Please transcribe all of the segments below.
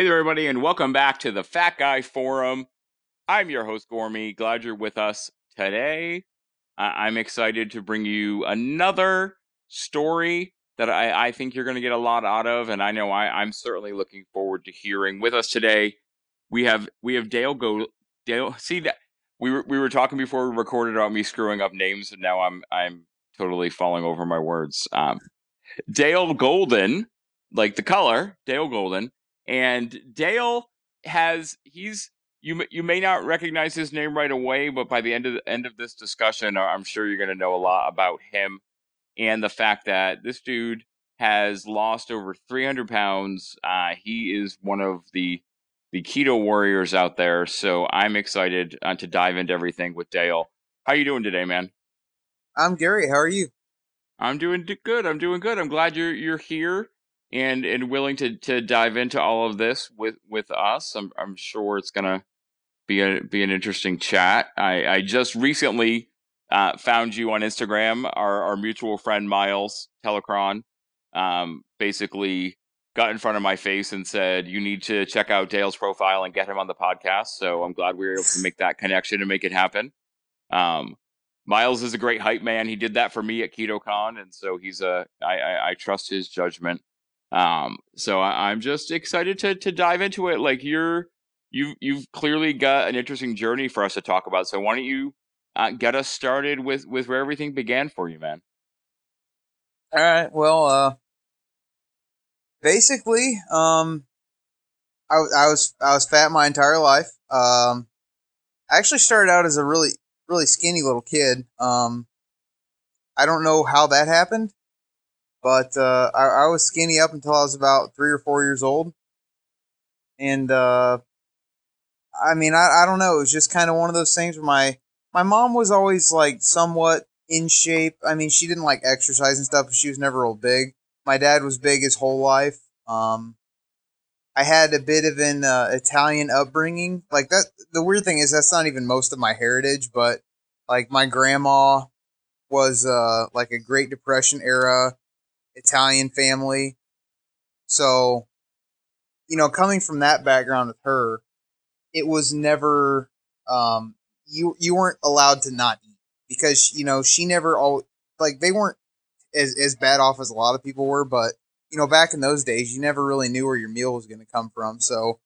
Hey there, everybody, and welcome back to the Fat Guy Forum. I'm your host, Gormy. Glad you're with us today. I- I'm excited to bring you another story that I, I think you're going to get a lot out of, and I know I, I'm certainly looking forward to hearing. With us today, we have we have Dale Go Dale. See that we were we were talking before we recorded about me screwing up names, and now I'm I'm totally falling over my words. Um, Dale Golden, like the color, Dale Golden and Dale has he's you you may not recognize his name right away, but by the end of the end of this discussion, I'm sure you're going to know a lot about him and the fact that this dude has lost over 300 pounds. Uh, he is one of the the keto warriors out there, so I'm excited uh, to dive into everything with Dale. How you doing today, man? I'm Gary. How are you? I'm doing good. I'm doing good. I'm glad you're you're here and and willing to to dive into all of this with with us. I'm I'm sure it's gonna be a be an interesting chat. I I just recently uh, found you on Instagram. Our our mutual friend Miles Telecron um, basically got in front of my face and said, "You need to check out Dale's profile and get him on the podcast." So I'm glad we were able to make that connection and make it happen. Um, Miles is a great hype man. He did that for me at KetoCon, and so he's a I, I, I trust his judgment. Um, so I, am just excited to to dive into it. Like you're you've you've clearly got an interesting journey for us to talk about. So why don't you uh, get us started with with where everything began for you, man? All right. Well, uh, basically, um, I, I was I was fat my entire life. Um, I actually started out as a really really skinny little kid. Um, I don't know how that happened. But uh, I, I, was skinny up until I was about three or four years old. And uh, I mean, I, I don't know. It was just kind of one of those things where my my mom was always like somewhat in shape. I mean, she didn't like exercise and stuff, but she was never real big. My dad was big his whole life. Um, I had a bit of an uh, Italian upbringing. Like that. The weird thing is that's not even most of my heritage, but like my grandma was uh, like a Great Depression era Italian family. So, you know, coming from that background with her, it was never um, you you weren't allowed to not eat because you know she never all like they weren't as as bad off as a lot of people were, but you know back in those days you never really knew where your meal was going to come from. So,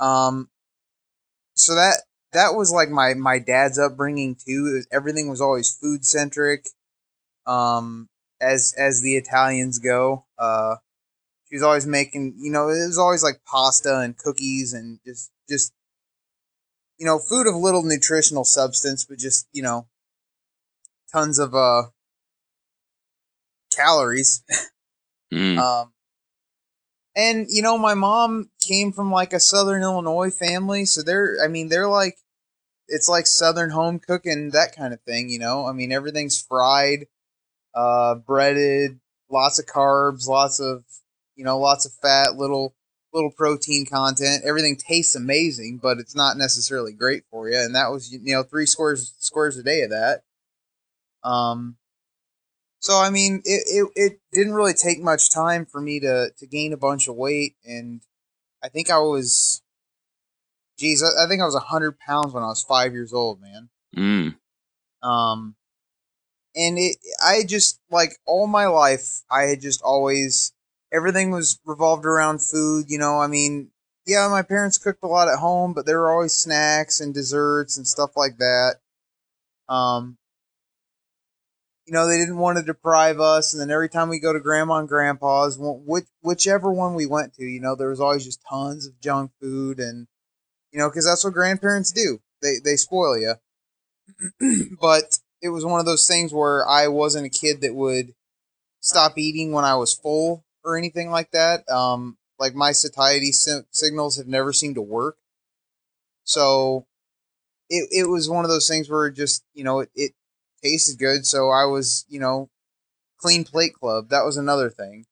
um, so that that was like my my dad's upbringing too. Was, everything was always food centric. Um, as as the Italians go. Uh, she was always making, you know, it was always like pasta and cookies and just just you know, food of little nutritional substance, but just you know, tons of uh calories. Mm. um, and you know, my mom came from like a Southern Illinois family, so they're, I mean, they're like, it's like Southern home cooking, that kind of thing. You know, I mean, everything's fried uh, breaded, lots of carbs, lots of you know, lots of fat, little little protein content. Everything tastes amazing, but it's not necessarily great for you. And that was you know three squares squares a day of that. Um, so I mean, it, it it didn't really take much time for me to to gain a bunch of weight, and I think I was, geez, I, I think I was hundred pounds when I was five years old, man. Mm. Um, and it I just like all my life I had just always everything was revolved around food, you know, I mean, yeah, my parents cooked a lot at home, but there were always snacks and desserts and stuff like that. Um you know, they didn't want to deprive us, and then every time we go to grandma and grandpa's, which, whichever one we went to, you know, there was always just tons of junk food, and you know, because that's what grandparents do. They they spoil you. but it was one of those things where I wasn't a kid that would stop eating when I was full or anything like that. Um, like my satiety si- signals have never seemed to work. So it, it was one of those things where just, you know, it, it tasted good. So I was, you know, clean plate club. That was another thing.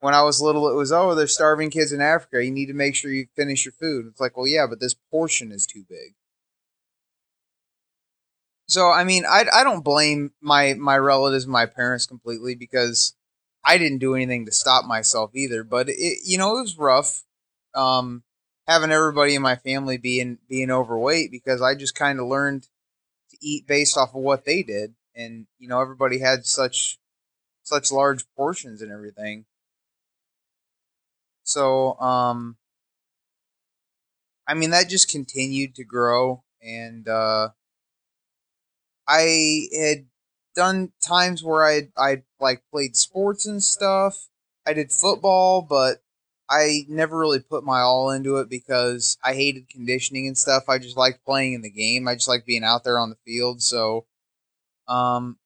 When I was little, it was, oh, there's starving kids in Africa. You need to make sure you finish your food. It's like, well, yeah, but this portion is too big. So I mean, I I don't blame my my relatives, my parents completely because I didn't do anything to stop myself either. But it you know it was rough. um, having everybody in my family being being overweight because I just kind of learned to eat based off of what they did, and you know everybody had such such large portions and everything. So, um, I mean that just continued to grow, and uh, I had done times where I I like played sports and stuff. I did football, but I never really put my all into it because I hated conditioning and stuff. I just liked playing in the game. I just like being out there on the field. So, um,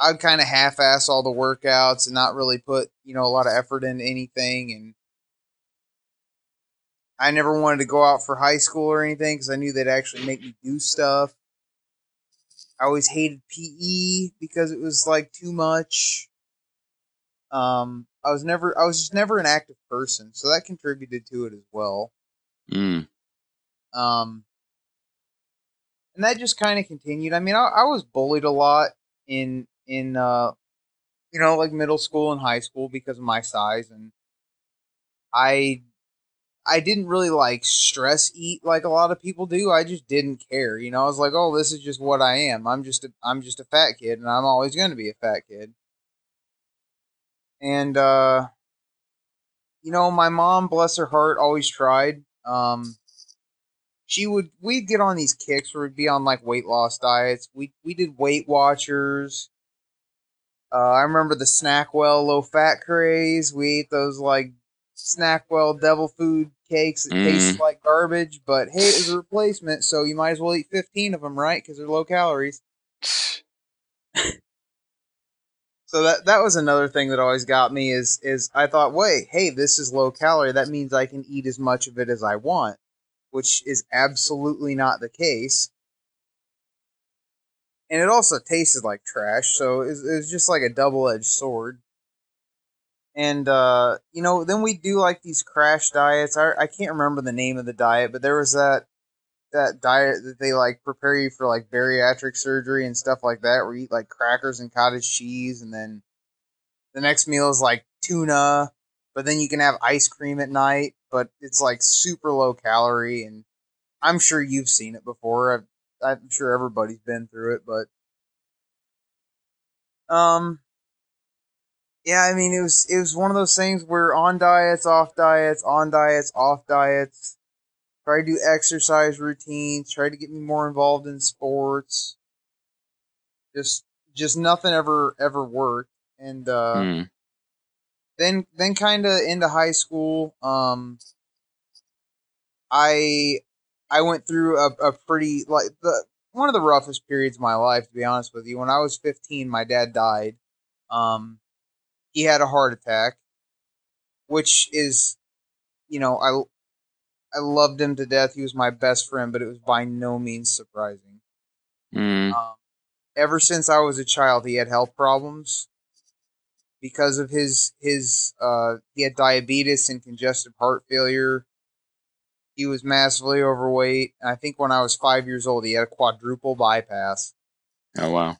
I'd kind of half-ass all the workouts and not really put you know a lot of effort into anything. And I never wanted to go out for high school or anything because I knew they'd actually make me do stuff. I always hated PE because it was like too much. Um, I was never, I was just never an active person, so that contributed to it as well. Mm. Um, and that just kind of continued. I mean, I, I was bullied a lot in in uh, you know, like middle school and high school because of my size, and I I didn't really like stress eat like a lot of people do. I just didn't care. You know, I was like, "Oh, this is just what I am. I'm just a I'm just a fat kid and I'm always going to be a fat kid." And uh you know, my mom, bless her heart, always tried. Um she would we'd get on these kicks where we'd be on like weight loss diets. We we did Weight Watchers. Uh, I remember the Snackwell low fat craze. We ate those like Snackwell devil food cakes that mm. taste like garbage, but hey, it was a replacement, so you might as well eat 15 of them, right? Because they're low calories. so that that was another thing that always got me is is I thought, wait, hey, this is low calorie. That means I can eat as much of it as I want, which is absolutely not the case. And it also tasted like trash, so it was, it was just like a double edged sword and uh, you know, then we do like these crash diets. I I can't remember the name of the diet, but there was that that diet that they like prepare you for like bariatric surgery and stuff like that, where you eat like crackers and cottage cheese, and then the next meal is like tuna, but then you can have ice cream at night, but it's like super low calorie, and I'm sure you've seen it before. I've, I'm sure everybody's been through it, but um yeah, I mean it was it was one of those things where on diets, off diets, on diets, off diets. Try to do exercise routines. Try to get me more involved in sports. Just just nothing ever ever worked. And uh, mm. then then kind of into high school, um, I I went through a, a pretty like the one of the roughest periods of my life to be honest with you. When I was 15, my dad died. Um, he had a heart attack, which is, you know, I I loved him to death. He was my best friend, but it was by no means surprising. Mm. Um, ever since I was a child, he had health problems because of his his uh, he had diabetes and congestive heart failure. He was massively overweight. I think when I was five years old, he had a quadruple bypass. Oh wow!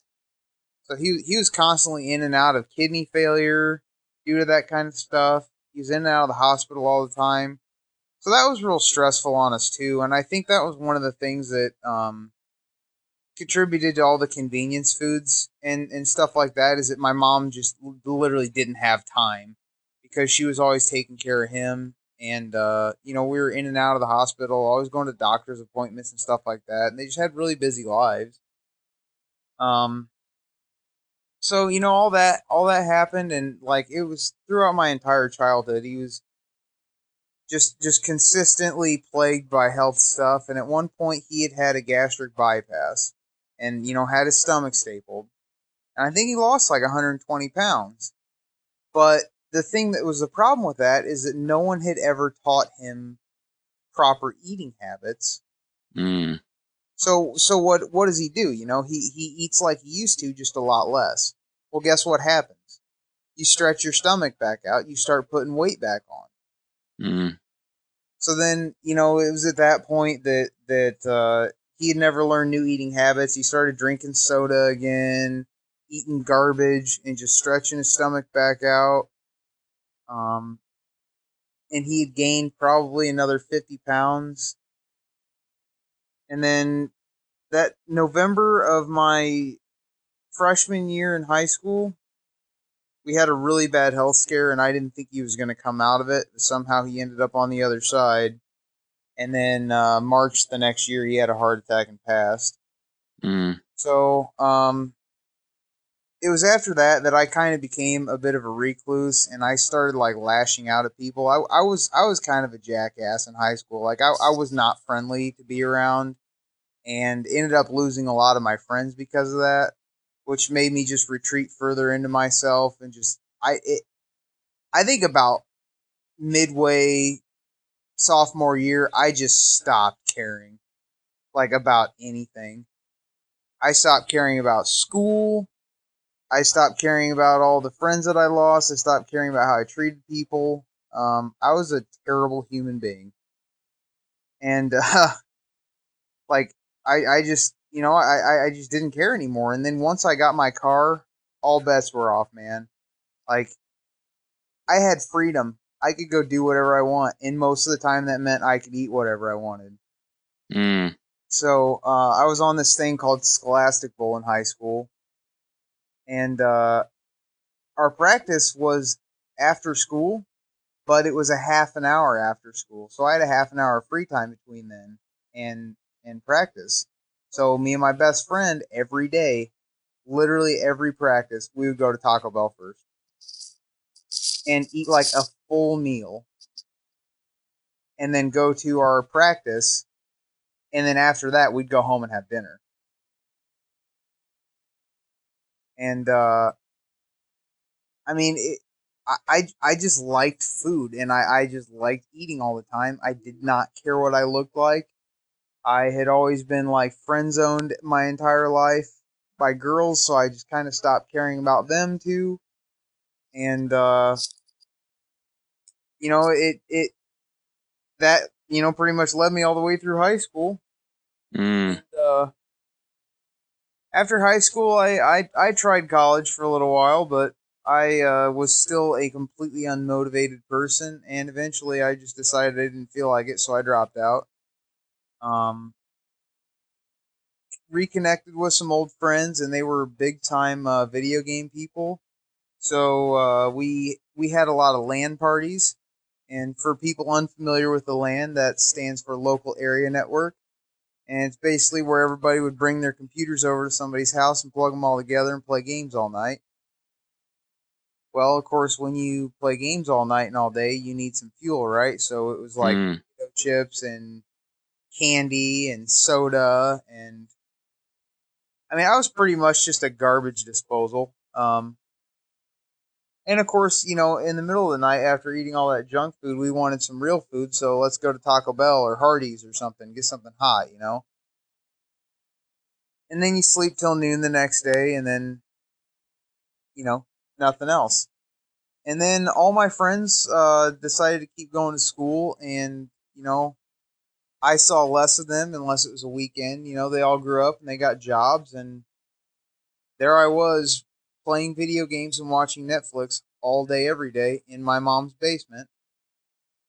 So he he was constantly in and out of kidney failure due to that kind of stuff. He was in and out of the hospital all the time. So that was real stressful on us too. And I think that was one of the things that um, contributed to all the convenience foods and, and stuff like that is that my mom just literally didn't have time because she was always taking care of him. And, uh, you know, we were in and out of the hospital, always going to doctor's appointments and stuff like that. And they just had really busy lives. Um, so you know all that all that happened and like it was throughout my entire childhood he was just just consistently plagued by health stuff and at one point he had had a gastric bypass and you know had his stomach stapled and i think he lost like 120 pounds but the thing that was the problem with that is that no one had ever taught him proper eating habits mm. So so what what does he do you know he he eats like he used to just a lot less well, guess what happens? You stretch your stomach back out, you start putting weight back on. Mm. So then, you know, it was at that point that that uh, he had never learned new eating habits. He started drinking soda again, eating garbage, and just stretching his stomach back out. Um, and he had gained probably another 50 pounds. And then that November of my freshman year in high school, we had a really bad health scare, and I didn't think he was going to come out of it. Somehow he ended up on the other side. And then uh, March the next year, he had a heart attack and passed. Mm. So um, it was after that that I kind of became a bit of a recluse, and I started like lashing out at people. I, I was I was kind of a jackass in high school. Like I, I was not friendly to be around, and ended up losing a lot of my friends because of that which made me just retreat further into myself and just I it I think about midway sophomore year I just stopped caring like about anything. I stopped caring about school. I stopped caring about all the friends that I lost. I stopped caring about how I treated people. Um, I was a terrible human being, and uh, like I, I just you know, I, I just didn't care anymore. And then once I got my car, all bets were off, man. Like, I had freedom. I could go do whatever I want. And most of the time, that meant I could eat whatever I wanted. Mm. So uh, I was on this thing called Scholastic Bowl in high school. And uh, our practice was after school, but it was a half an hour after school. So I had a half an hour free time between then and and practice. So me and my best friend every day, literally every practice, we would go to Taco Bell first and eat like a full meal and then go to our practice and then after that we'd go home and have dinner. And uh I mean it, I, I just liked food and I, I just liked eating all the time. I did not care what I looked like. I had always been like friend zoned my entire life by girls, so I just kind of stopped caring about them too. And uh, you know, it it that you know pretty much led me all the way through high school. Mm. And, uh, after high school, I, I I tried college for a little while, but I uh, was still a completely unmotivated person, and eventually I just decided I didn't feel like it, so I dropped out. Um, reconnected with some old friends, and they were big time uh, video game people. So uh, we we had a lot of LAN parties, and for people unfamiliar with the LAN, that stands for local area network, and it's basically where everybody would bring their computers over to somebody's house and plug them all together and play games all night. Well, of course, when you play games all night and all day, you need some fuel, right? So it was like Mm. chips and candy and soda and I mean I was pretty much just a garbage disposal. Um and of course, you know, in the middle of the night after eating all that junk food, we wanted some real food, so let's go to Taco Bell or Hardee's or something, get something hot, you know. And then you sleep till noon the next day and then you know, nothing else. And then all my friends uh, decided to keep going to school and, you know, I saw less of them unless it was a weekend. You know, they all grew up and they got jobs, and there I was playing video games and watching Netflix all day, every day in my mom's basement.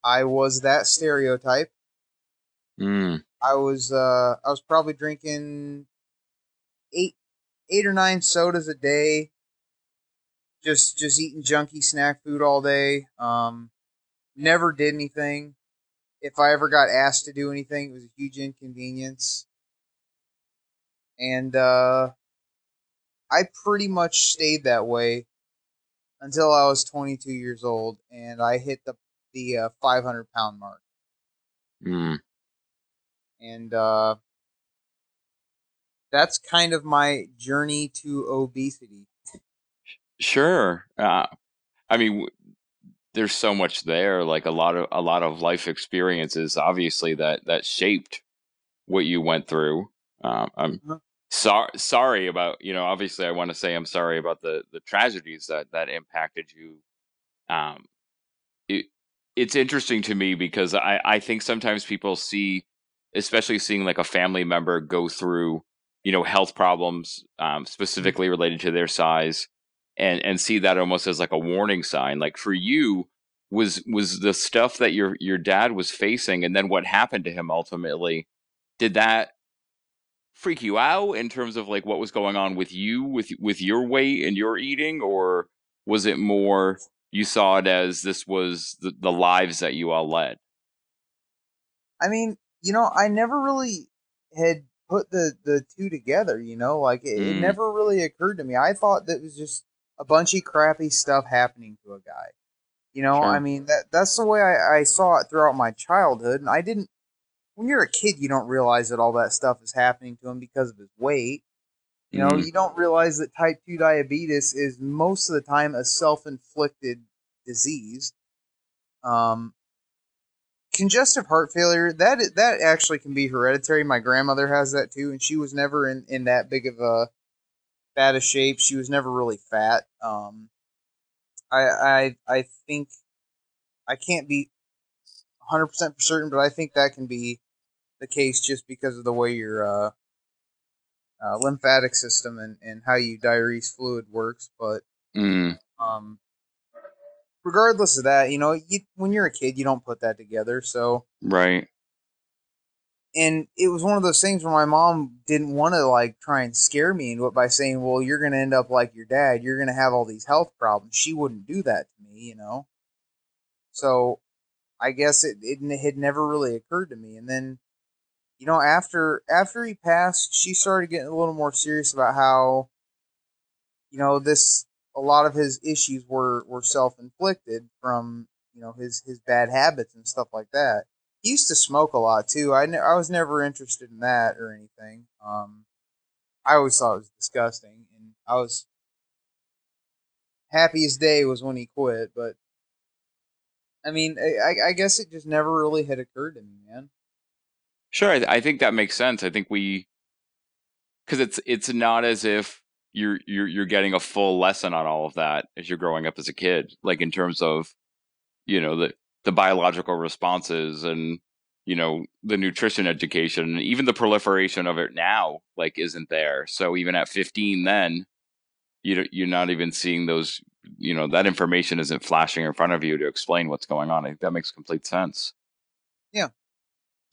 I was that stereotype. Mm. I was uh, I was probably drinking eight eight or nine sodas a day. Just just eating junky snack food all day. Um, never did anything if I ever got asked to do anything, it was a huge inconvenience. And uh, I pretty much stayed that way until I was 22 years old, and I hit the the uh, 500 pound mark. Mm. And uh, that's kind of my journey to obesity. Sure. Uh, I mean, w- there's so much there. Like a lot of a lot of life experiences, obviously that that shaped what you went through. Um, I'm Uh-huh. Sorry sorry about you know. Obviously, I want to say I'm sorry about the the tragedies that that impacted you. Um, it, it's interesting to me because I I think sometimes people see, especially seeing like a family member go through you know health problems um, specifically related to their size and and see that almost as like a warning sign like for you was was the stuff that your your dad was facing and then what happened to him ultimately did that freak you out in terms of like what was going on with you with with your weight and your eating or was it more you saw it as this was the, the lives that you all led i mean you know i never really had put the the two together you know like it, mm. it never really occurred to me i thought that was just a bunch of crappy stuff happening to a guy you know, sure. I mean that that's the way I, I saw it throughout my childhood, and I didn't. When you're a kid, you don't realize that all that stuff is happening to him because of his weight. You know, mm-hmm. you don't realize that type two diabetes is most of the time a self inflicted disease. Um, congestive heart failure that that actually can be hereditary. My grandmother has that too, and she was never in in that big of a bad a shape. She was never really fat. Um, I I I think I can't be 100% for certain, but I think that can be the case just because of the way your uh, uh, lymphatic system and, and how you diurese fluid works. But mm. um, regardless of that, you know, you, when you're a kid, you don't put that together. So right, and it was one of those things where my mom didn't want to like try and scare me into it by saying, "Well, you're going to end up like your dad. You're going to have all these health problems." She wouldn't do that to me, you know. So, I guess it it had never really occurred to me. And then, you know, after after he passed, she started getting a little more serious about how, you know, this a lot of his issues were were self inflicted from you know his his bad habits and stuff like that he used to smoke a lot too. I, ne- I was never interested in that or anything. Um, I always thought it was disgusting, and I was happiest day was when he quit. But I mean, I, I guess it just never really had occurred to me, man. Sure, I, I think that makes sense. I think we, because it's it's not as if you're you're you're getting a full lesson on all of that as you're growing up as a kid, like in terms of, you know, the the biological responses and you know the nutrition education and even the proliferation of it now like isn't there so even at 15 then you you're not even seeing those you know that information isn't flashing in front of you to explain what's going on I think that makes complete sense yeah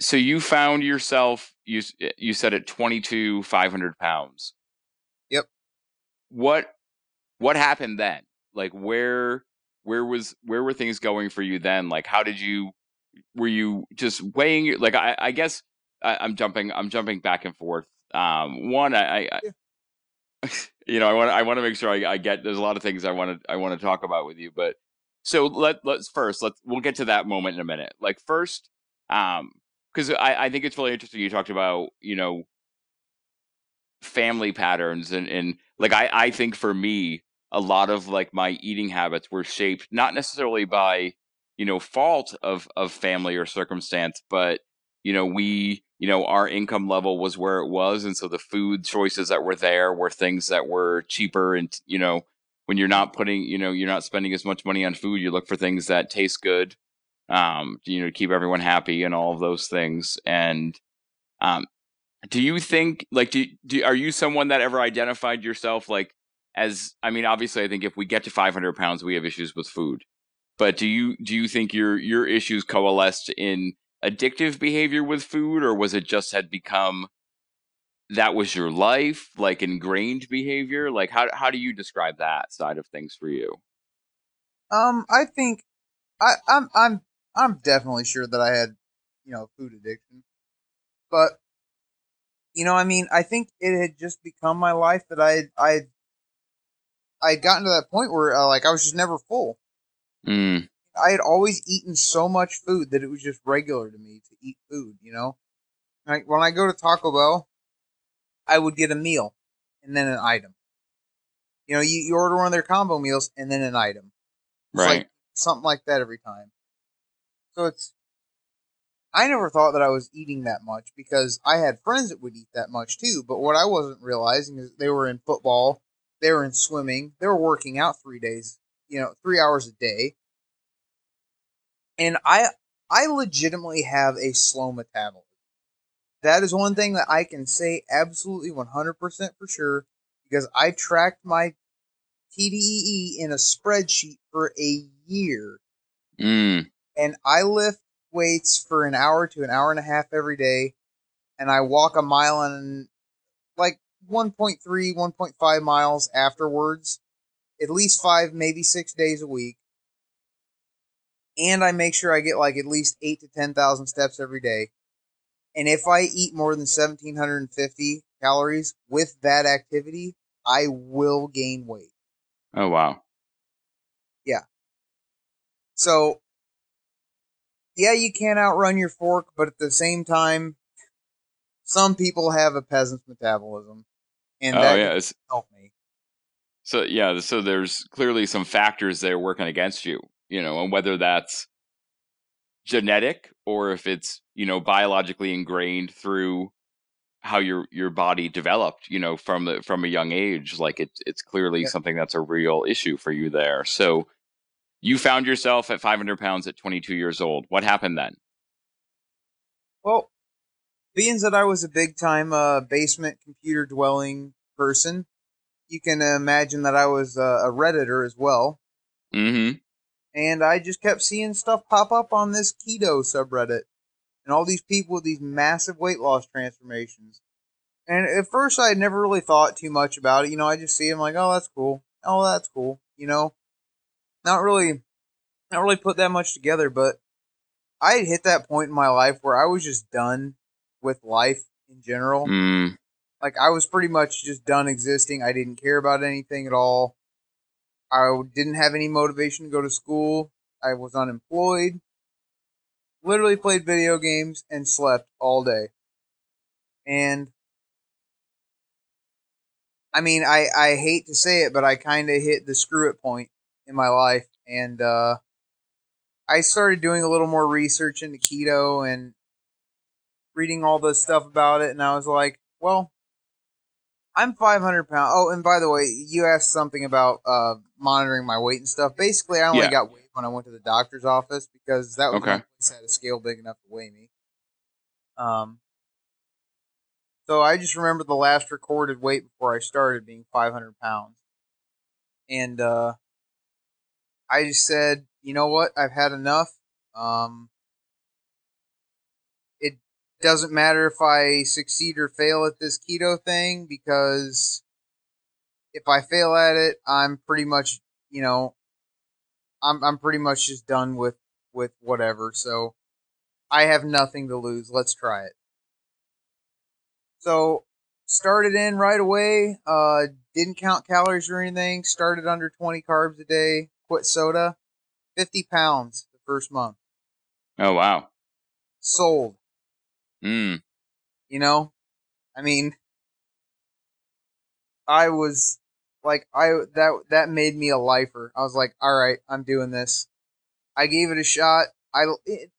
so you found yourself you you said at 22 500 pounds yep what what happened then like where where was where were things going for you then? Like, how did you were you just weighing like I, I guess I, am jumping I'm jumping back and forth. Um, one, I, I, yeah. you know, I want I want to make sure I, I, get. There's a lot of things I want to I want to talk about with you, but so let let's first let's we'll get to that moment in a minute. Like first, um, because I I think it's really interesting. You talked about you know family patterns and and like I I think for me a lot of like my eating habits were shaped not necessarily by you know fault of of family or circumstance but you know we you know our income level was where it was and so the food choices that were there were things that were cheaper and you know when you're not putting you know you're not spending as much money on food you look for things that taste good um you know to keep everyone happy and all of those things and um do you think like do, do are you someone that ever identified yourself like as I mean, obviously, I think if we get to 500 pounds, we have issues with food. But do you do you think your your issues coalesced in addictive behavior with food, or was it just had become that was your life, like ingrained behavior? Like how how do you describe that side of things for you? Um, I think I I'm I'm I'm definitely sure that I had you know food addiction, but you know, I mean, I think it had just become my life that I I I had gotten to that point where uh, like I was just never full. Mm. I had always eaten so much food that it was just regular to me to eat food. You know, like when I go to Taco Bell, I would get a meal and then an item. You know, you, you order one of their combo meals and then an item. It's right. Like something like that every time. So it's I never thought that I was eating that much because I had friends that would eat that much too. But what I wasn't realizing is they were in football they were in swimming. They were working out three days, you know, three hours a day. And I, I legitimately have a slow metabolism. That is one thing that I can say absolutely 100% for sure because I tracked my TDEE in a spreadsheet for a year Mm. And I lift weights for an hour to an hour and a half every day, and I walk a mile and like 1.3, 1.5 miles afterwards, at least five, maybe six days a week. And I make sure I get like at least eight to 10,000 steps every day. And if I eat more than 1,750 calories with that activity, I will gain weight. Oh, wow. Yeah. So, yeah, you can't outrun your fork, but at the same time, some people have a peasant's metabolism, and oh, that yeah. me. so, yeah. So there's clearly some factors there working against you, you know, and whether that's genetic or if it's, you know, biologically ingrained through how your your body developed you know from the from a young age like it, it's clearly Yep. something that's a real issue for you there so you found yourself at 500 pounds at 22 years old what happened then Well, being that I was a big time uh, basement computer dwelling person, you can imagine that I was uh, a redditor as well, mm-hmm and I just kept seeing stuff pop up on this keto subreddit, and all these people with these massive weight loss transformations. And at first, I had never really thought too much about it. You know, I just see them like, oh, that's cool. Oh, that's cool. You know, not really, not really put that much together. But I had hit that point in my life where I was just done with life in general. mm, Like I was pretty much just done existing. I didn't care about anything at all. I didn't have any motivation to go to school. I was unemployed. Literally played video games and slept all day. And I mean, I, I hate to say it, but I kind of hit the screw it point in my life. And uh, I started doing a little more research into keto and reading all the stuff about it. And I was like, well, I'm 500 pounds. Oh, and by the way, you asked something about uh, monitoring my weight and stuff. Basically, I only Yeah. got weighed when I went to the doctor's office because that was Okay. place had a scale big enough to weigh me. Um, so I just remember the last recorded weight before I started being 500 pounds, and uh, I just said, you know what, I've had enough. Um, it doesn't matter if I succeed or fail at this keto thing because if I fail at it, I'm pretty much, you know, I'm I'm pretty much just done with with whatever. So I have nothing to lose. Let's try it. So started in right away. Uh, didn't count calories or anything. Started under 20 carbs a day. Soda. 50 pounds the first month. oh wow Sold. mm, You know, I mean, I was like, I that that made me a lifer. I was like, all right, I'm doing this. I gave it a shot. I it,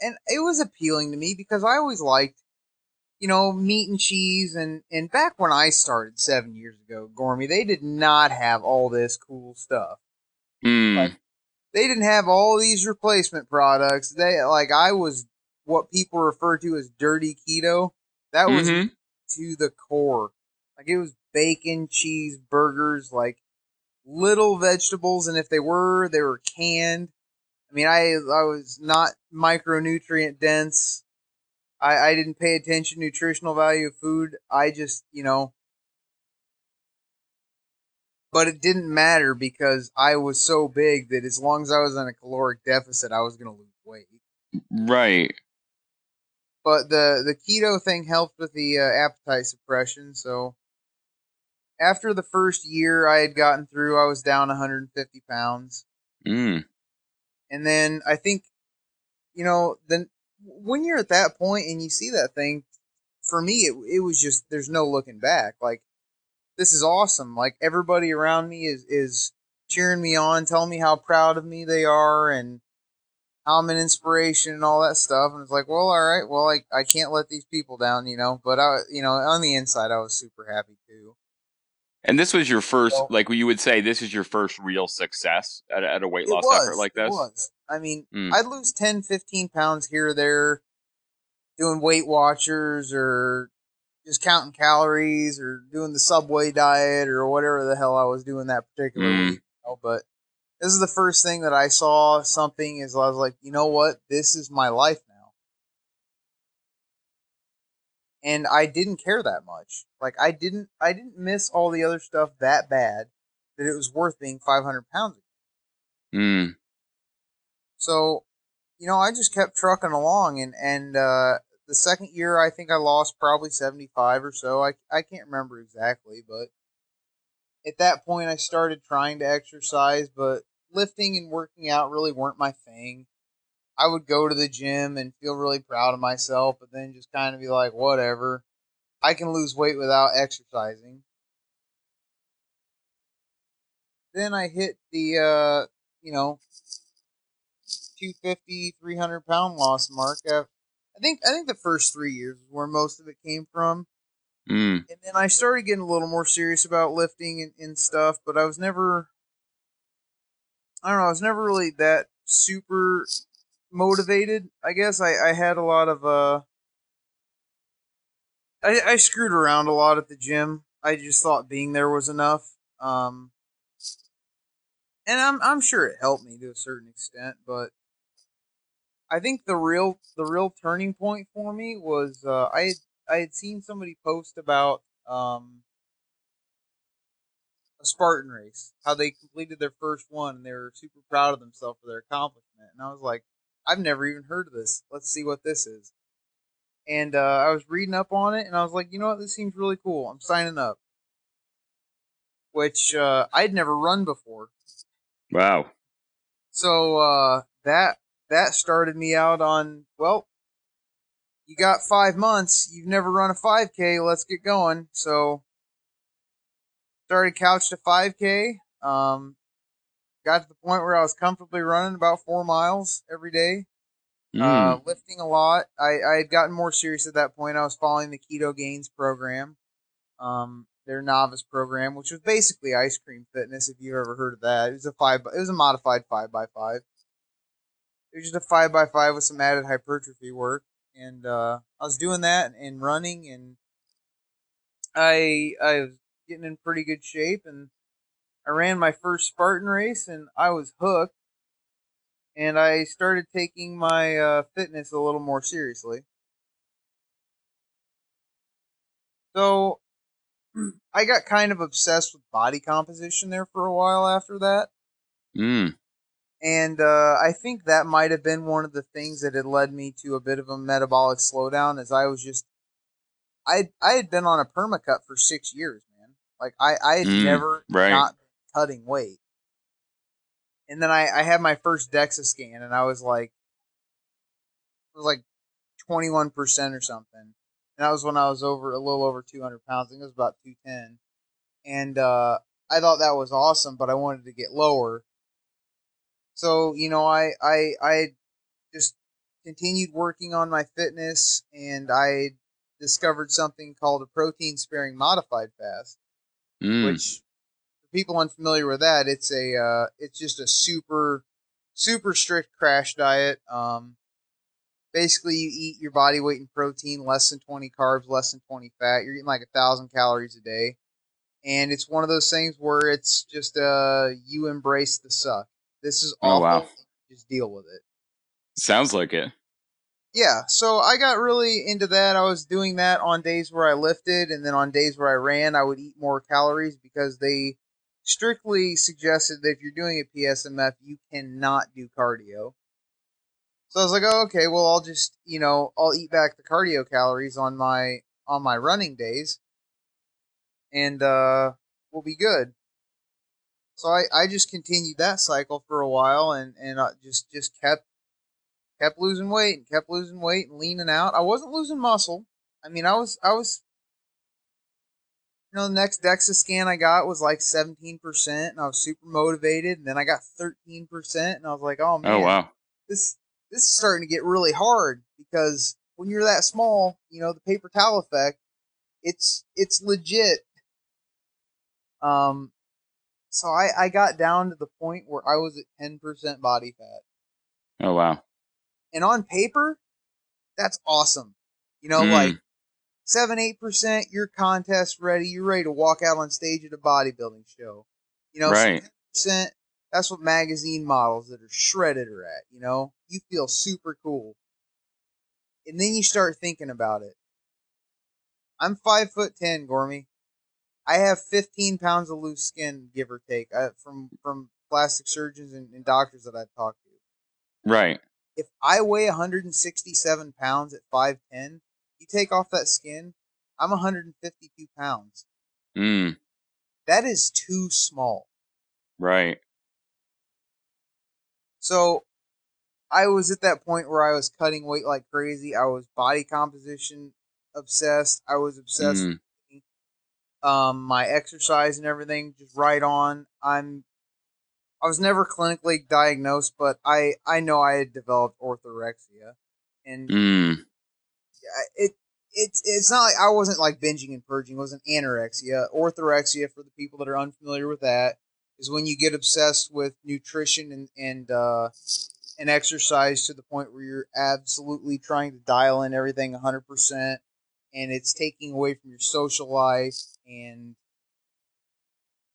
and it was appealing to me because I always liked, you know, meat and cheese. And and back when I started seven years ago, Gormy, they did not have all this cool stuff. Mm, Like, They didn't have all these replacement products. They like I was what people refer to as dirty keto. That was mhm. to the core. Like it was bacon, cheese, burgers, like little vegetables, and if they were, they were canned. I mean, I I was not micronutrient dense. I I didn't pay attention to nutritional value of food. I just you know. But it didn't matter because I was so big that as long as I was on a caloric deficit, I was going to lose weight. right but the the keto thing helped with the uh, appetite suppression. So after the first year I had gotten through, I was down 150 pounds, mm, and then I think, you know, then when you're at that point and you see that thing, for me it it was just there's no looking back. Like this is awesome. Like everybody around me is is cheering me on, telling me how proud of me they are, and how I'm an inspiration and all that stuff. And it's like, well, all right, well, I, I can't let these people down, you know. But I, you know, on the inside, I was super happy too. and this was your first Well- like you would say this is your first real success at, a- at a weight loss was, effort like this was. I mean, Mm. I'd lose 10, 15 pounds here or there, doing Weight Watchers or just counting calories or doing the Subway diet or whatever the hell I was doing that particular Mm. week. You know? But this is the first thing that I saw something is I was like, you know what? This is my life now. And I didn't care that much. Like I didn't I didn't miss all the other stuff that bad that it was worth being 500 pounds. Mm. So, you know, I just kept trucking along and and uh the second year I think I lost probably 75 or so. I I can't remember exactly, but at that point I started trying to exercise, but lifting and working out really weren't my thing. I would go to the gym and feel really proud of myself, but then just kind of be like, whatever. I can lose weight without exercising. Then I hit the, uh, you know, 250, 300 pound loss mark. I think I think the first three years is where most of it came from. Mm. And then I started getting a little more serious about lifting and, and stuff, but I was never I don't know, I was never really that super motivated. I guess I, I had a lot of uh I, I screwed around a lot at the gym. I just thought being there was enough. Um and I'm I'm sure it helped me to a certain extent, but I think the real the real turning point for me was uh, I had I had seen somebody post about um, a Spartan race, how they completed their first one, and they were super proud of themselves for their accomplishment. And I was like, I've never even heard of this. Let's see what this is. And uh, I was reading up on it, and I was like, you know what, this seems really cool. I'm signing up. Which uh, I'd never run before. Wow. So uh, that that started me out on well, you got five months. You've never run a 5K. Let's get going. So started couch to 5K. Um, got to the point where I was comfortably running about four miles every day. Mm. Uh, lifting a lot. I, I had gotten more serious at that point. I was following the Ketogains program, um, their novice program, which was basically ice cream fitness. If you've ever heard of that, it was a five. It was a modified five by five. It was just a five by five with some added hypertrophy work, and uh, I was doing that and running, and I I was getting in pretty good shape, and I ran my first Spartan race, and I was hooked and I started taking my uh, fitness a little more seriously. So I got kind of obsessed with body composition there for a while after that. Mm. And uh, I think that might have been one of the things that had led me to a bit of a metabolic slowdown as I was just I I had been on a permacut for six years, man. Like I, I had Mm, never right. not been cutting weight and then I, I had my first DEXA scan, and I was like, it was like twenty one percent or something, and that was when I was over a little over two hundred pounds. I think it was about two ten, and uh, I thought that was awesome, but I wanted to get lower. So you know, I I I just continued working on my fitness, and I discovered something called a protein sparing modified fast Mm. which for people unfamiliar with that, it's a uh, it's just a super super strict crash diet. Um, basically, you eat your body weight in protein, less than twenty carbs, less than twenty fat. You're eating like a thousand calories a day, and it's one of those things where it's just uh you embrace the suck. This is Oh, wow. Just deal with it. Sounds like it. Yeah, so I got really into that. I was doing that on days where I lifted, and then on days where I ran, I would eat more calories because they strictly suggested that if you're doing a PSMF, you cannot do cardio. So I was like, oh, okay, well, I'll just, you know, I'll eat back the cardio calories on my on my running days, and uh, we'll be good. So I, I just continued that cycle for a while, and and I just just kept kept losing weight and kept losing weight and leaning out. I wasn't losing muscle. I mean, I was I was you know, the next DEXA scan I got was like 17%, and I was super motivated. And then I got 13%, and I was like, oh, man, Oh wow. this, this is starting to get really hard because when you're that small, you know, the paper towel effect, it's, it's legit. Um, so I, I got down to the point where I was at 10% body fat. Oh wow. And on paper, that's awesome. You know, Mm. like seven, eight percent, you're contest ready. You're ready to walk out on stage at a bodybuilding show. You know, Right. percent. That's what magazine models that are shredded are at, you know? You feel super cool. And then you start thinking about it. I'm five foot ten, Gormy. I have 15 pounds of loose skin, give or take, uh, from from plastic surgeons and, and doctors that I've talked to. Right. If I weigh 167 pounds at 5'10, you take off that skin, I'm 152 pounds. Mm. That is too small. Right. So I was at that point where I was cutting weight like crazy. I was body composition obsessed. I was obsessed Mm. Um, my exercise and everything just right on. I'm I was never clinically diagnosed, but I I know I had developed orthorexia, and Mm. It it's it's not like I wasn't like binging and purging. It wasn't anorexia. Orthorexia, for the people that are unfamiliar with that, is when you get obsessed with nutrition and and uh, and exercise to the point where you're absolutely trying to dial in everything 100 percent, and it's taking away from your social life and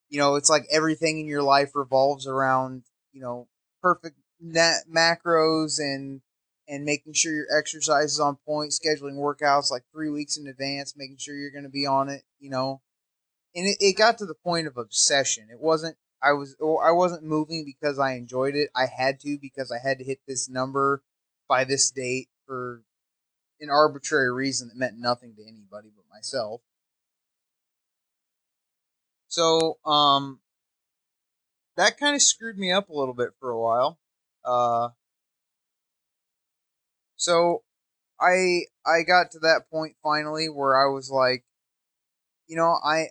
you know it's like everything in your life revolves around you know perfect na- macros and and making sure your exercise is on point, scheduling workouts like three weeks in advance, making sure you're going to be on it, you know. And it, it got to the point of obsession. It wasn't I was oh, I wasn't moving because I enjoyed it. I had to because I had to hit this number by this date for an arbitrary reason that meant nothing to anybody but myself. So, um that kind of screwed me up a little bit for a while. Uh so I I got to that point finally where I was like, you know, I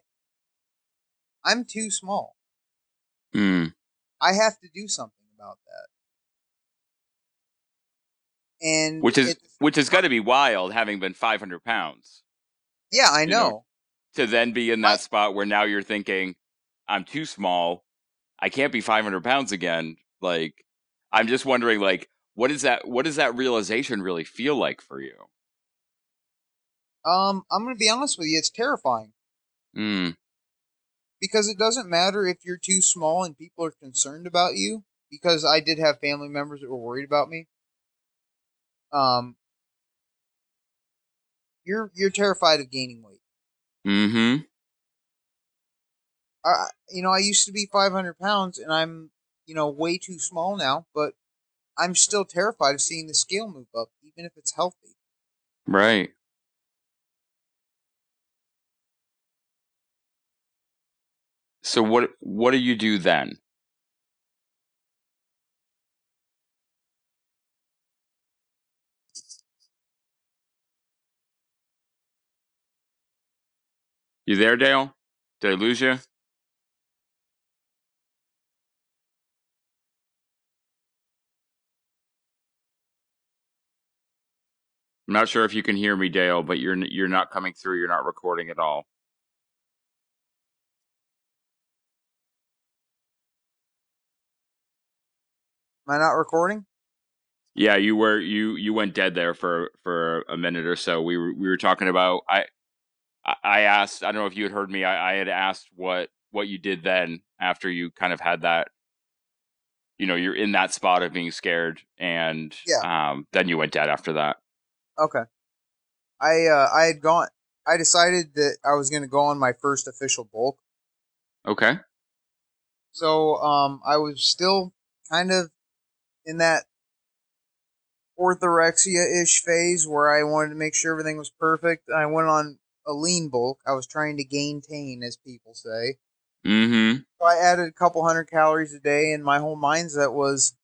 I'm too small. Mm. I have to do something about that. And Which is which has got to be wild, having been 500 pounds, yeah, I know, know. To then be in that spot where now you're thinking, I'm too small. I can't be 500 pounds again. Like, I'm just wondering, like, what is that? What does that realization really feel like for you? Um, I'm gonna be honest with you, it's terrifying Mm. because it doesn't matter if you're too small and people are concerned about you. Because I did have family members that were worried about me. Um, you're you're terrified of gaining weight. Hmm. I, you know, I used to be 500 pounds, and I'm, you know, way too small now. But I'm still terrified of seeing the scale move up, even if it's healthy. Right. So what? What do you do then? You there, Dale? Did I lose you? I'm not sure if you can hear me, Dale, but you're n- you're not coming through. You're not recording at all. Am I not recording? Yeah, you were you you went dead there for for a minute or so. We were we were talking about I I- asked I don't know if you had heard me. I, I had asked what what you did then after you kind of had that. You know, you're in that spot of being scared, and Yeah. um, then you went dead after that. Okay. I uh, I had gone. I decided that I was going to go on my first official bulk. Okay. So um, I was still kind of in that orthorexia ish phase where I wanted to make sure everything was perfect. I went on a lean bulk. I was trying to gain tain, as people say. Mm-hmm. So I added a couple hundred calories a day, and my whole mindset was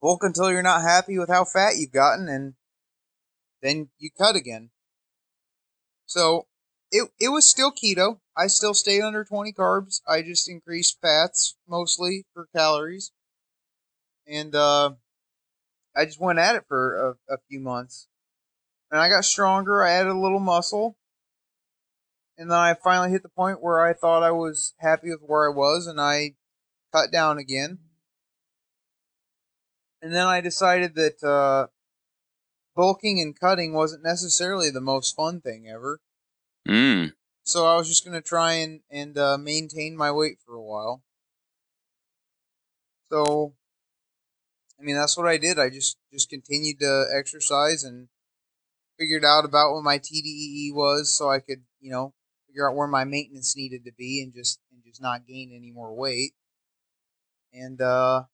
bulk until you're not happy with how fat you've gotten, and then you cut again. So it it was still keto. I still stayed under 20 carbs. I just increased fats mostly for calories, and uh, I just went at it for a, a few months, and I got stronger. I added a little muscle, and then I finally hit the point where I thought I was happy with where I was, and I cut down again. And then I decided that uh, bulking and cutting wasn't necessarily the most fun thing ever. Mm. So I was just going to try and, and uh, maintain my weight for a while. So, I mean, that's what I did. I just just continued to exercise and figured out about what my TDEE was, so I could, you know, figure out where my maintenance needed to be, and just and just not gain any more weight. And uh,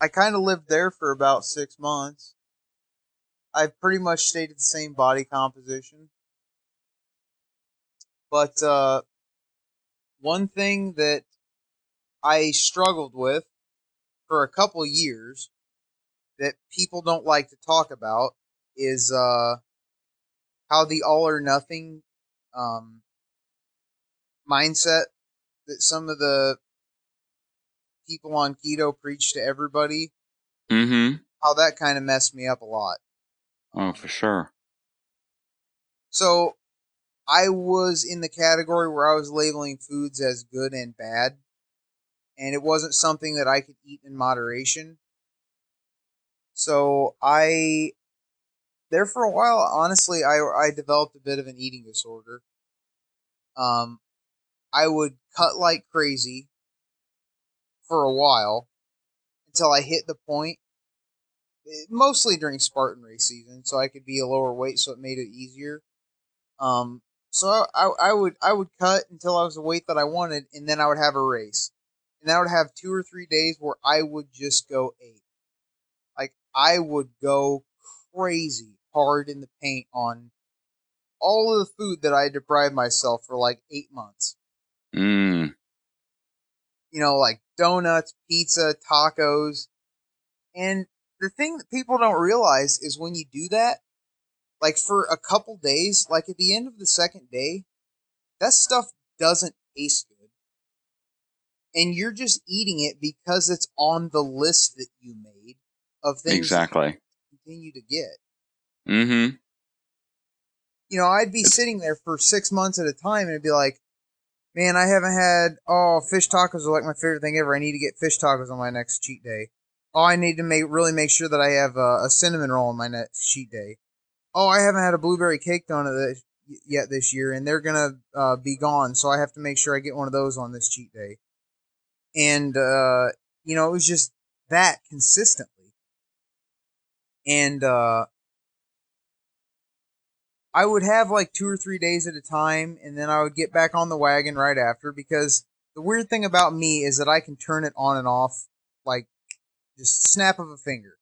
I kind of lived there for about six months. I've pretty much stayed at the same body composition. But uh, one thing that I struggled with for a couple years that people don't like to talk about is uh, how the all or nothing um, mindset that some of the people on keto preach to everybody. Mm-hmm. How that kind of messed me up a lot. Oh, for sure. So I was in the category where I was labeling foods as good and bad, and it wasn't something that I could eat in moderation. So I, there for a while, honestly, I I developed a bit of an eating disorder. Um, I would cut like crazy for a while until I hit the point. eh, Mostly during Spartan race season, so I could be a lower weight, so it made it easier. Um, so I, I would I would cut until I was the weight that I wanted, and then I would have a race, and I would have two or three days where I would just go eight, like I would go crazy hard in the paint on all of the food that I deprived myself for like eight months. Mm. You know, like donuts, pizza, tacos, and the thing that people don't realize is when you do that, like for a couple days, like at the end of the second day, that stuff doesn't taste good. And you're just eating it because it's on the list that you made of things Exactly. continue to get. Mm-hmm. You know, I'd be It's- sitting there for six months at a time and it'd be like, man, I haven't had, oh, fish tacos are like my favorite thing ever. I need to get fish tacos on my next cheat day. Oh, I need to make really make sure that I have a, a cinnamon roll on my next cheat day. Oh, I haven't had a blueberry cake donut yet this year, and they're gonna uh, be gone, so I have to make sure I get one of those on this cheat day. And uh, you know, it was just that consistently. And uh, I would have like two or three days at a time, and then I would get back on the wagon right after because the weird thing about me is that I can turn it on and off like just snap of a finger.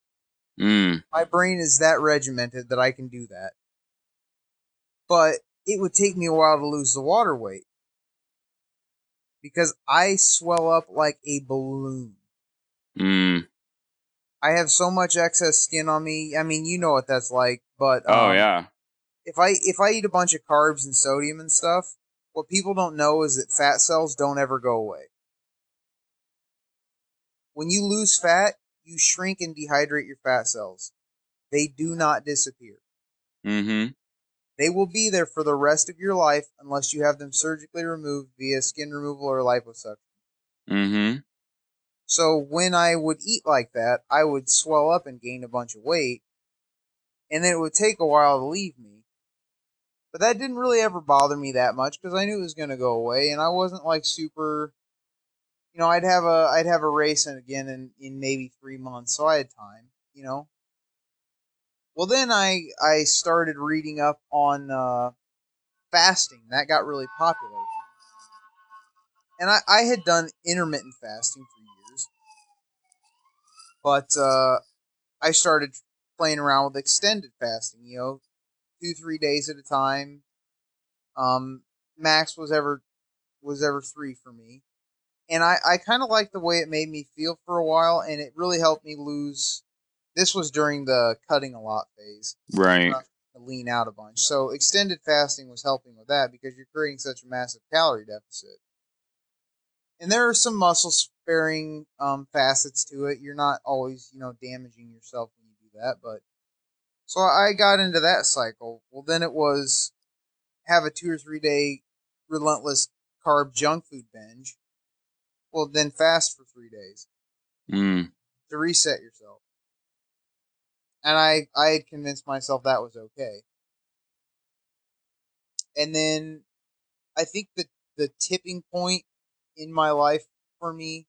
Mm. My brain is that regimented that I can do that. But it would take me a while to lose the water weight because I swell up like a balloon. Mm. I have so much excess skin on me. I mean, you know what that's like, but Oh um, yeah. If I if I eat a bunch of carbs and sodium and stuff, what people don't know is that fat cells don't ever go away. When you lose fat, you shrink and dehydrate your fat cells. They do not disappear. Mm-hmm. They will be there for the rest of your life unless you have them surgically removed via skin removal or liposuction. Mm-hmm. So when I would eat like that, I would swell up and gain a bunch of weight, and then it would take a while to leave me. But that didn't really ever bother me that much because I knew it was going to go away, and I wasn't like super. You know, I'd have a I'd have a race again in in maybe three months, so I had time. You know. Well, then I I started reading up on uh, fasting. That got really popular, and I I had done intermittent fasting for years, but uh, I started playing around with extended fasting. You know, two three days at a time. Um, max was ever was ever three for me, and I I kind of liked the way it made me feel for a while, and it really helped me lose. This was during the cutting a lot phase Right. to lean out a bunch. So extended fasting was helping with that because you're creating such a massive calorie deficit. And there are some muscle sparing um, facets to it. You're not always, you know, damaging yourself when you do that, but so I got into that cycle. Well, then it was have a two or three day relentless carb junk food binge. Well, then fast for three days Mm. to reset yourself. And I I had convinced myself that was okay. And then I think that the tipping point in my life for me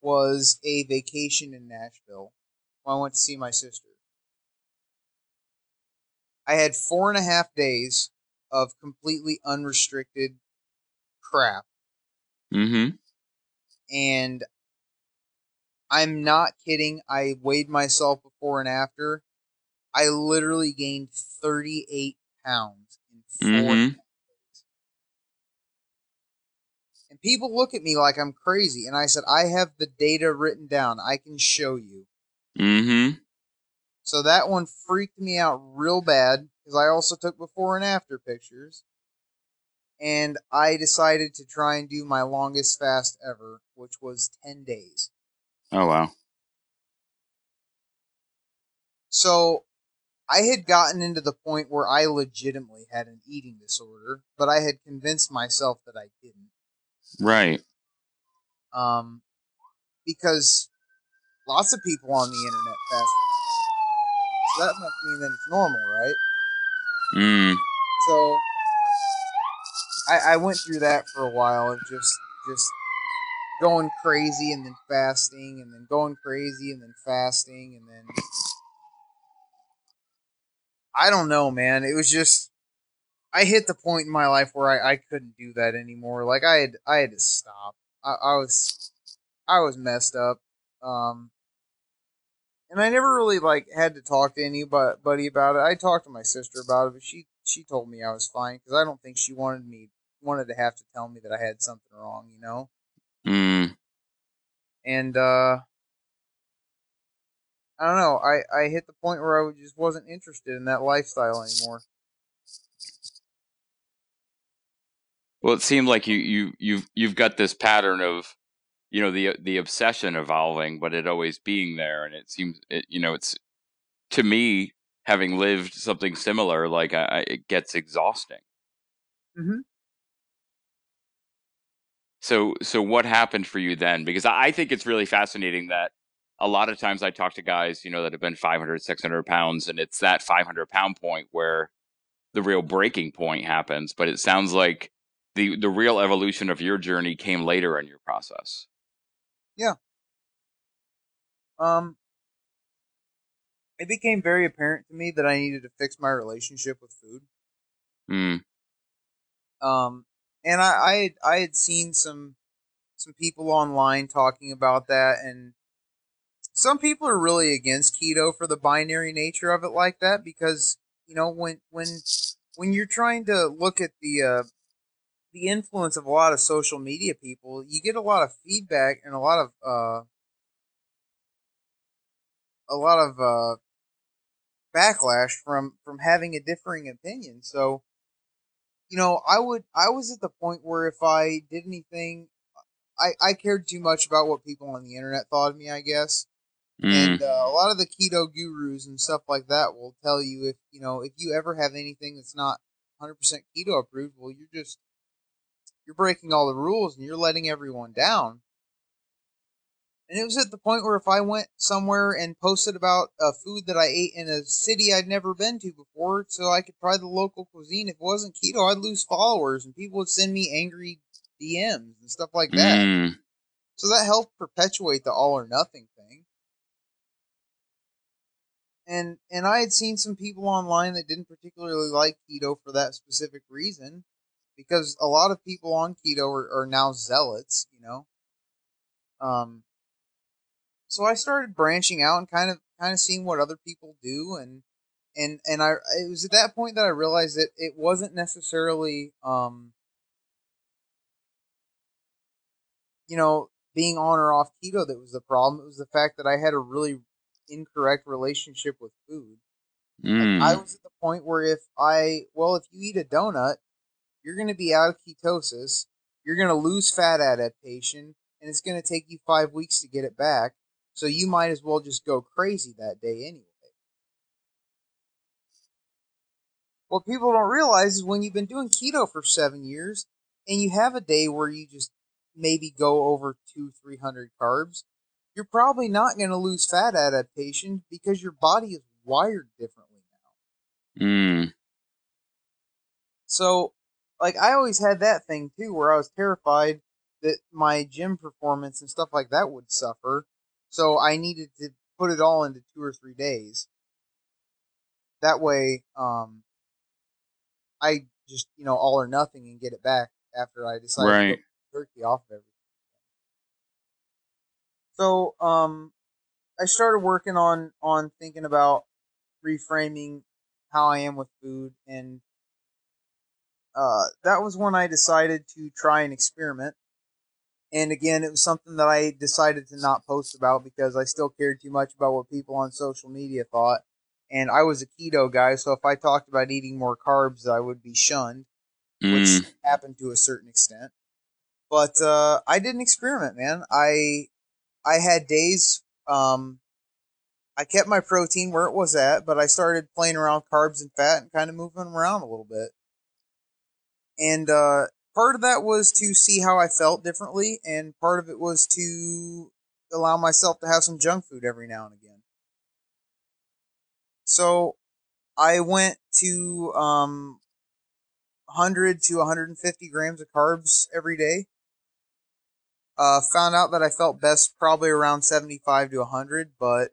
was a vacation in Nashville. When I went to see my sister. I had four and a half days of completely unrestricted crap. Mm-hmm. And I'm not kidding. I weighed myself before and after. I literally gained 38 pounds in 4 Mhm. days. And people look at me like I'm crazy. And I said, I have the data written down. I can show you. Mm-hmm. So that one freaked me out real bad because I also took before and after pictures. And I decided to try and do my longest fast ever, which was 10 days. Oh wow. So I had gotten into the point where I legitimately had an eating disorder, but I had convinced myself that I didn't. Right. Um, because lots of people on the internet fast. That must mean that it's normal, right? Mm. So I, I went through that for a while of just just going crazy and then fasting and then going crazy and then fasting and then I don't know, man. It was just I hit the point in my life where I, I couldn't do that anymore. Like I had I had to stop. I, I was I was messed up. Um and I never really like had to talk to anybody about it. I talked to my sister about it, but she she told me I was fine because I don't think she wanted me wanted to have to tell me that I had something wrong, you know. Mm. And uh I don't know. I I hit the point where I just wasn't interested in that lifestyle anymore. Well, it seemed like you you you've you've got this pattern of, you know, the the obsession evolving, but it always being there, and it seems, it, you know, it's to me having lived something similar, like I, it gets exhausting. Mhm. So so what happened for you then? Because I I think it's really fascinating that a lot of times I talk to guys, you know, that have been 500, 600 pounds, and it's that 500 pound point where the real breaking point happens. But it sounds like the the real evolution of your journey came later in your process. Um it became very apparent to me that I needed to fix my relationship with food. Mm, Um, and I, I had I had seen some some people online talking about that, and some people are really against keto for the binary nature of it, like that, because you know when when when you're trying to look at the uh, the influence of a lot of social media people, you get a lot of feedback and a lot of uh, a lot of uh, backlash from from having a differing opinion. So you know, I would I was at the point where if I did anything, I I cared too much about what people on the internet thought of me. I guess, mm, and uh, a lot of the keto gurus and stuff like that will tell you if you know if you ever have anything that's not 100% keto approved, well, you're just you're breaking all the rules and you're letting everyone down. And it was at the point where if I went somewhere and posted about a food that I ate in a city I'd never been to before, so I could try the local cuisine, if it wasn't keto, I'd lose followers and people would send me angry DMs and stuff like that. mm, So that helped perpetuate the all or nothing thing. And and I had seen some people online that didn't particularly like keto for that specific reason, because a lot of people on keto are, are now zealots, you know. Um, so I started branching out and kind of kind of seeing what other people do, and and and I it was at that point that I realized that it wasn't necessarily um, you know, being on or off keto that was the problem. It was the fact that I had a really incorrect relationship with food. Like, I mm. was at the point where if I, well, if you eat a donut, you're going to be out of ketosis, you're going to lose fat adaptation, and it's going to take you five weeks to get it back. So you might as well just go crazy that day anyway. What people don't realize is when you've been doing keto for seven years and you have a day where you just maybe go over two, three hundred carbs, you're probably not going to lose fat adaptation because your body is wired differently now. Mm, So, like, I always had that thing too, where I was terrified that my gym performance and stuff like that would suffer. So I needed to put it all into two or three days. That way, um, I just you know all or nothing and get it back after I decide right. to turkey off of everything. So um, I started working on on thinking about reframing how I am with food, and uh, that was when I decided to try an experiment. And again, it was something that I decided to not post about because I still cared too much about what people on social media thought. And I was a keto guy, so if I talked about eating more carbs, I would be shunned, mm. which happened to a certain extent. But uh, I did an experiment, man. I I had days um, I kept my protein where it was at, but I started playing around carbs and fat and kind of moving them around a little bit. And uh, part of that was to see how I felt differently, and part of it was to allow myself to have some junk food every now and again. So I went to um, 100 to 150 grams of carbs every day. Uh, found out that I felt best probably around 75 to 100, but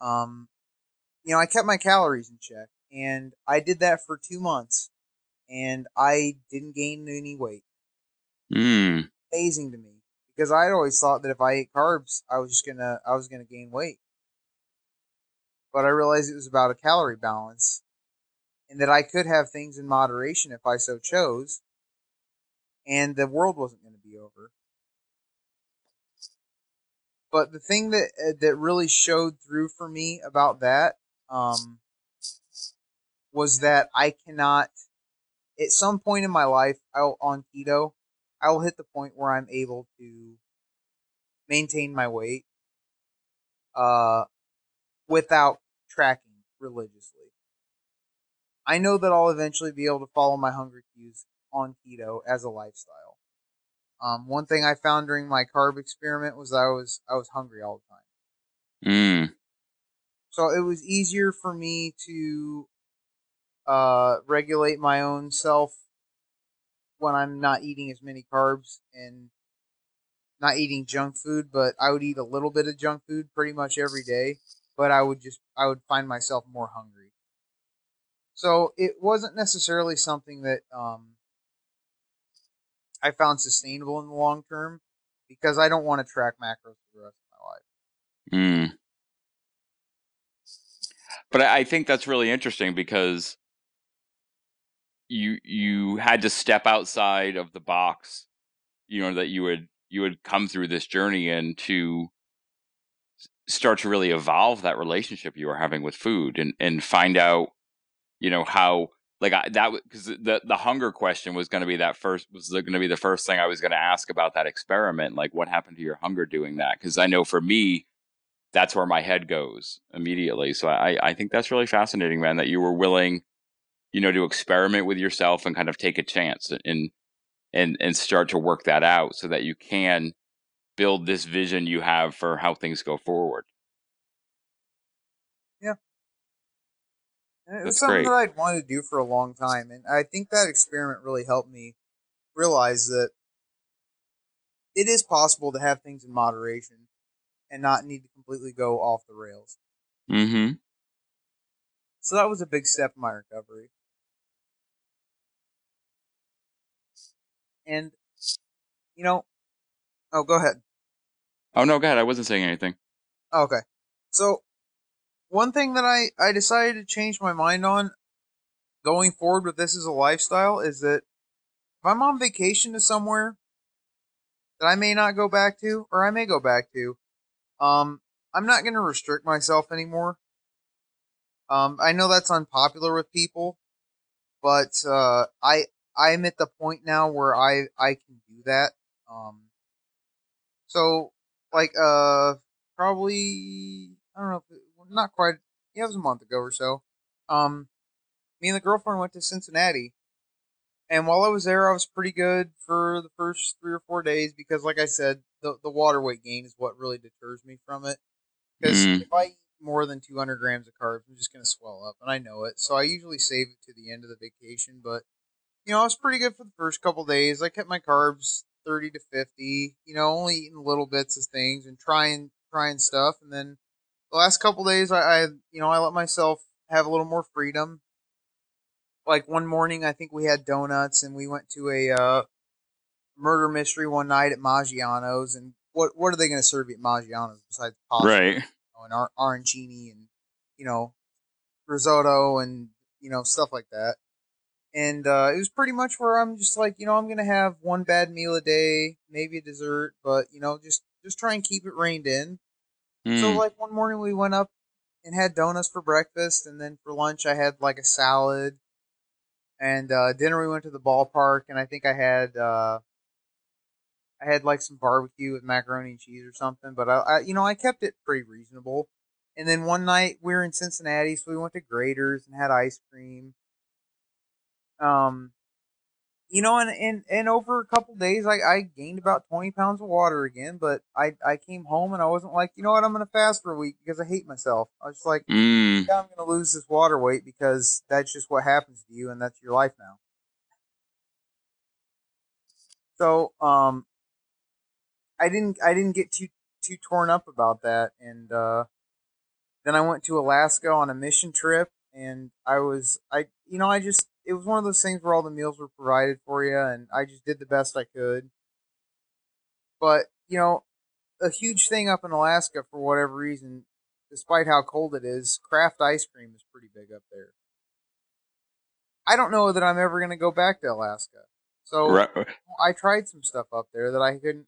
um, you know, I kept my calories in check, and I did that for two months, and I didn't gain any weight. Mm. Amazing to me because I always thought that if I ate carbs, I was just gonna I was gonna gain weight. But I realized it was about a calorie balance, and that I could have things in moderation if I so chose, and the world wasn't going to be over. But the thing that uh, that really showed through for me about that um, was that I cannot. At some point in my life, I'll on keto, I will hit the point where I'm able to maintain my weight uh, without tracking religiously. I know that I'll eventually be able to follow my hunger cues on keto as a lifestyle. Um, one thing I found during my carb experiment was I was I was hungry all the time. Mm. So it was easier for me to uh, regulate my own self when I'm not eating as many carbs and not eating junk food, but I would eat a little bit of junk food pretty much every day, but I would just I would find myself more hungry. So it wasn't necessarily something that um, I found sustainable in the long term because I don't want to track macros for the rest of my life. Mm. But I think that's really interesting because you you had to step outside of the box, you know, that you would you would come through this journey and to start to really evolve that relationship you were having with food and and find out, you know, how like I, that because the the hunger question was going to be that first was going to be the first thing I was going to ask about that experiment. Like, what happened to your hunger doing that? Because I know for me, that's where my head goes immediately. So I I think that's really fascinating, man. That you were willing, you know, to experiment with yourself and kind of take a chance and and and start to work that out so that you can build this vision you have for how things go forward. And it was something great. that I'd wanted to do for a long time, and I think that experiment really helped me realize that it is possible to have things in moderation and not need to completely go off the rails. Mm-hmm. So that was a big step in my recovery. And you know, oh, go ahead. Oh no, go ahead. I wasn't saying anything. Okay, so one thing that I, I decided to change my mind on going forward with this as a lifestyle is that if I'm on vacation to somewhere that I may not go back to, or I may go back to, um, I'm not going to restrict myself anymore. Um, I know that's unpopular with people, but uh, I I'm at the point now where I I can do that. Um, so like uh probably I don't know not quite. Yeah, it was a month ago or so. Um, me and the girlfriend went to Cincinnati, and while I was there, I was pretty good for the first three or four days because, like I said, the the water weight gain is what really deters me from it. Because mm. if I eat more than 200 grams of carbs, I'm just gonna swell up, and I know it. So I usually save it to the end of the vacation. But you know, I was pretty good for the first couple days. I kept my carbs thirty to fifty. You know, only eating little bits of things and trying trying stuff. And then the last couple days, I, I you know I let myself have a little more freedom. Like one morning, I think we had donuts and we went to a uh, murder mystery one night at Maggiano's. And what what are they going to serve you at Maggiano's besides pasta? Right. You know, and ar- arancini and you know risotto and you know stuff like that. And uh, it was pretty much where I'm just like, you know, I'm gonna have one bad meal a day, maybe a dessert, but you know, just just try and keep it reined in. So Mm. like one morning we went up and had donuts for breakfast, and then for lunch I had like a salad, and uh, dinner we went to the ballpark, and I think I had uh, I had like some barbecue with macaroni and cheese or something. But I, I you know I kept it pretty reasonable. And then one night we were in Cincinnati, so we went to Graeter's and had ice cream. Um, you know, and and, and over a couple days, I, I gained about twenty pounds of water again. But I I came home and I wasn't like, you know what, I'm gonna fast for a week because I hate myself. I was just like, Mm. yeah, I'm gonna lose this water weight because that's just what happens to you, and that's your life now. So um, I didn't I didn't get too too torn up about that, and uh, then I went to Alaska on a mission trip, and I was I you know I just it was one of those things where all the meals were provided for you, and I just did the best I could. But you know, a huge thing up in Alaska for whatever reason, despite how cold it is, craft ice cream is pretty big up there. I don't know that I'm ever going to go back to Alaska. So Right. I tried some stuff up there that I couldn't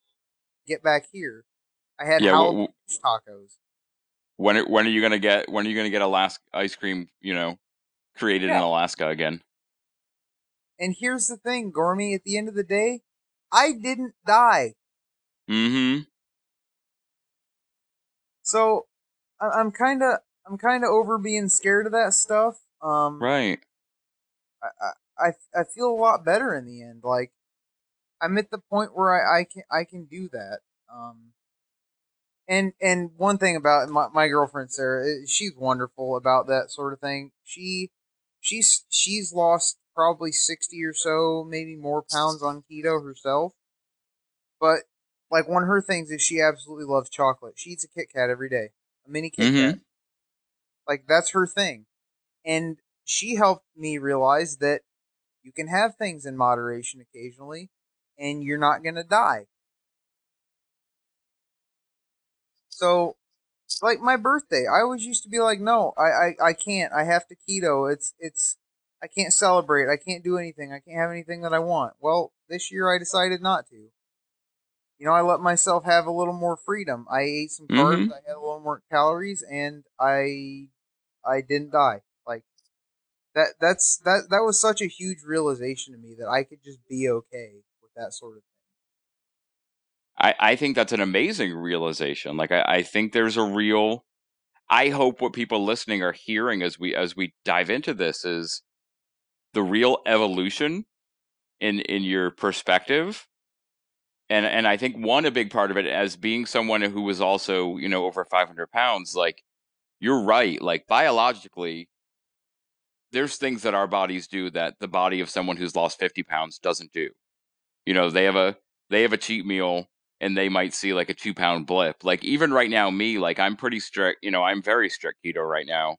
get back here. I had Yeah. wh- tacos. when are- when are you gonna get when are you gonna get Alaska ice cream? You know, created in Alaska again. And here's the thing, Gormy, at the end of the day, I didn't die. Mm-hmm. So I- I'm kind of I'm kind of over being scared of that stuff. Um, Right. I, I I I feel a lot better in the end. Like I'm at the point where I, I can I can do that. Um, and and one thing about my, my girlfriend Sarah, eh, she's wonderful about that sort of thing. She she's she's lost probably sixty or so, maybe more pounds on keto herself. But like one of her things is she absolutely loves chocolate. She eats a Kit Kat every day, a mini Kit Mhm. Kat. Like that's her thing, and she helped me realize that you can have things in moderation occasionally, and you're not gonna die. So, like my birthday, I always used to be like, no, I, I, I can't. I have to keto. It's it's I can't celebrate. I can't do anything. I can't have anything that I want. Well, this year I decided not to. You know, I let myself have a little more freedom. I ate some carbs. Mhm. I had a little more calories, and I I didn't die. Like that. That's that. That was such a huge realization to me that I could just be okay with that sort of thing. I, I think that's an amazing realization. Like I, I think there's a real I hope what people listening are hearing as we as we dive into this is the real evolution in in your perspective. And and I think one a big part of it as being someone who was also, you know, over 500 pounds, like you're right. Like biologically, there's things that our bodies do that the body of someone who's lost 50 pounds doesn't do. You know, they have a they have a cheat meal and they might see like a two pound blip. Like even right now, me, like I'm pretty strict, you know, I'm very strict keto right now.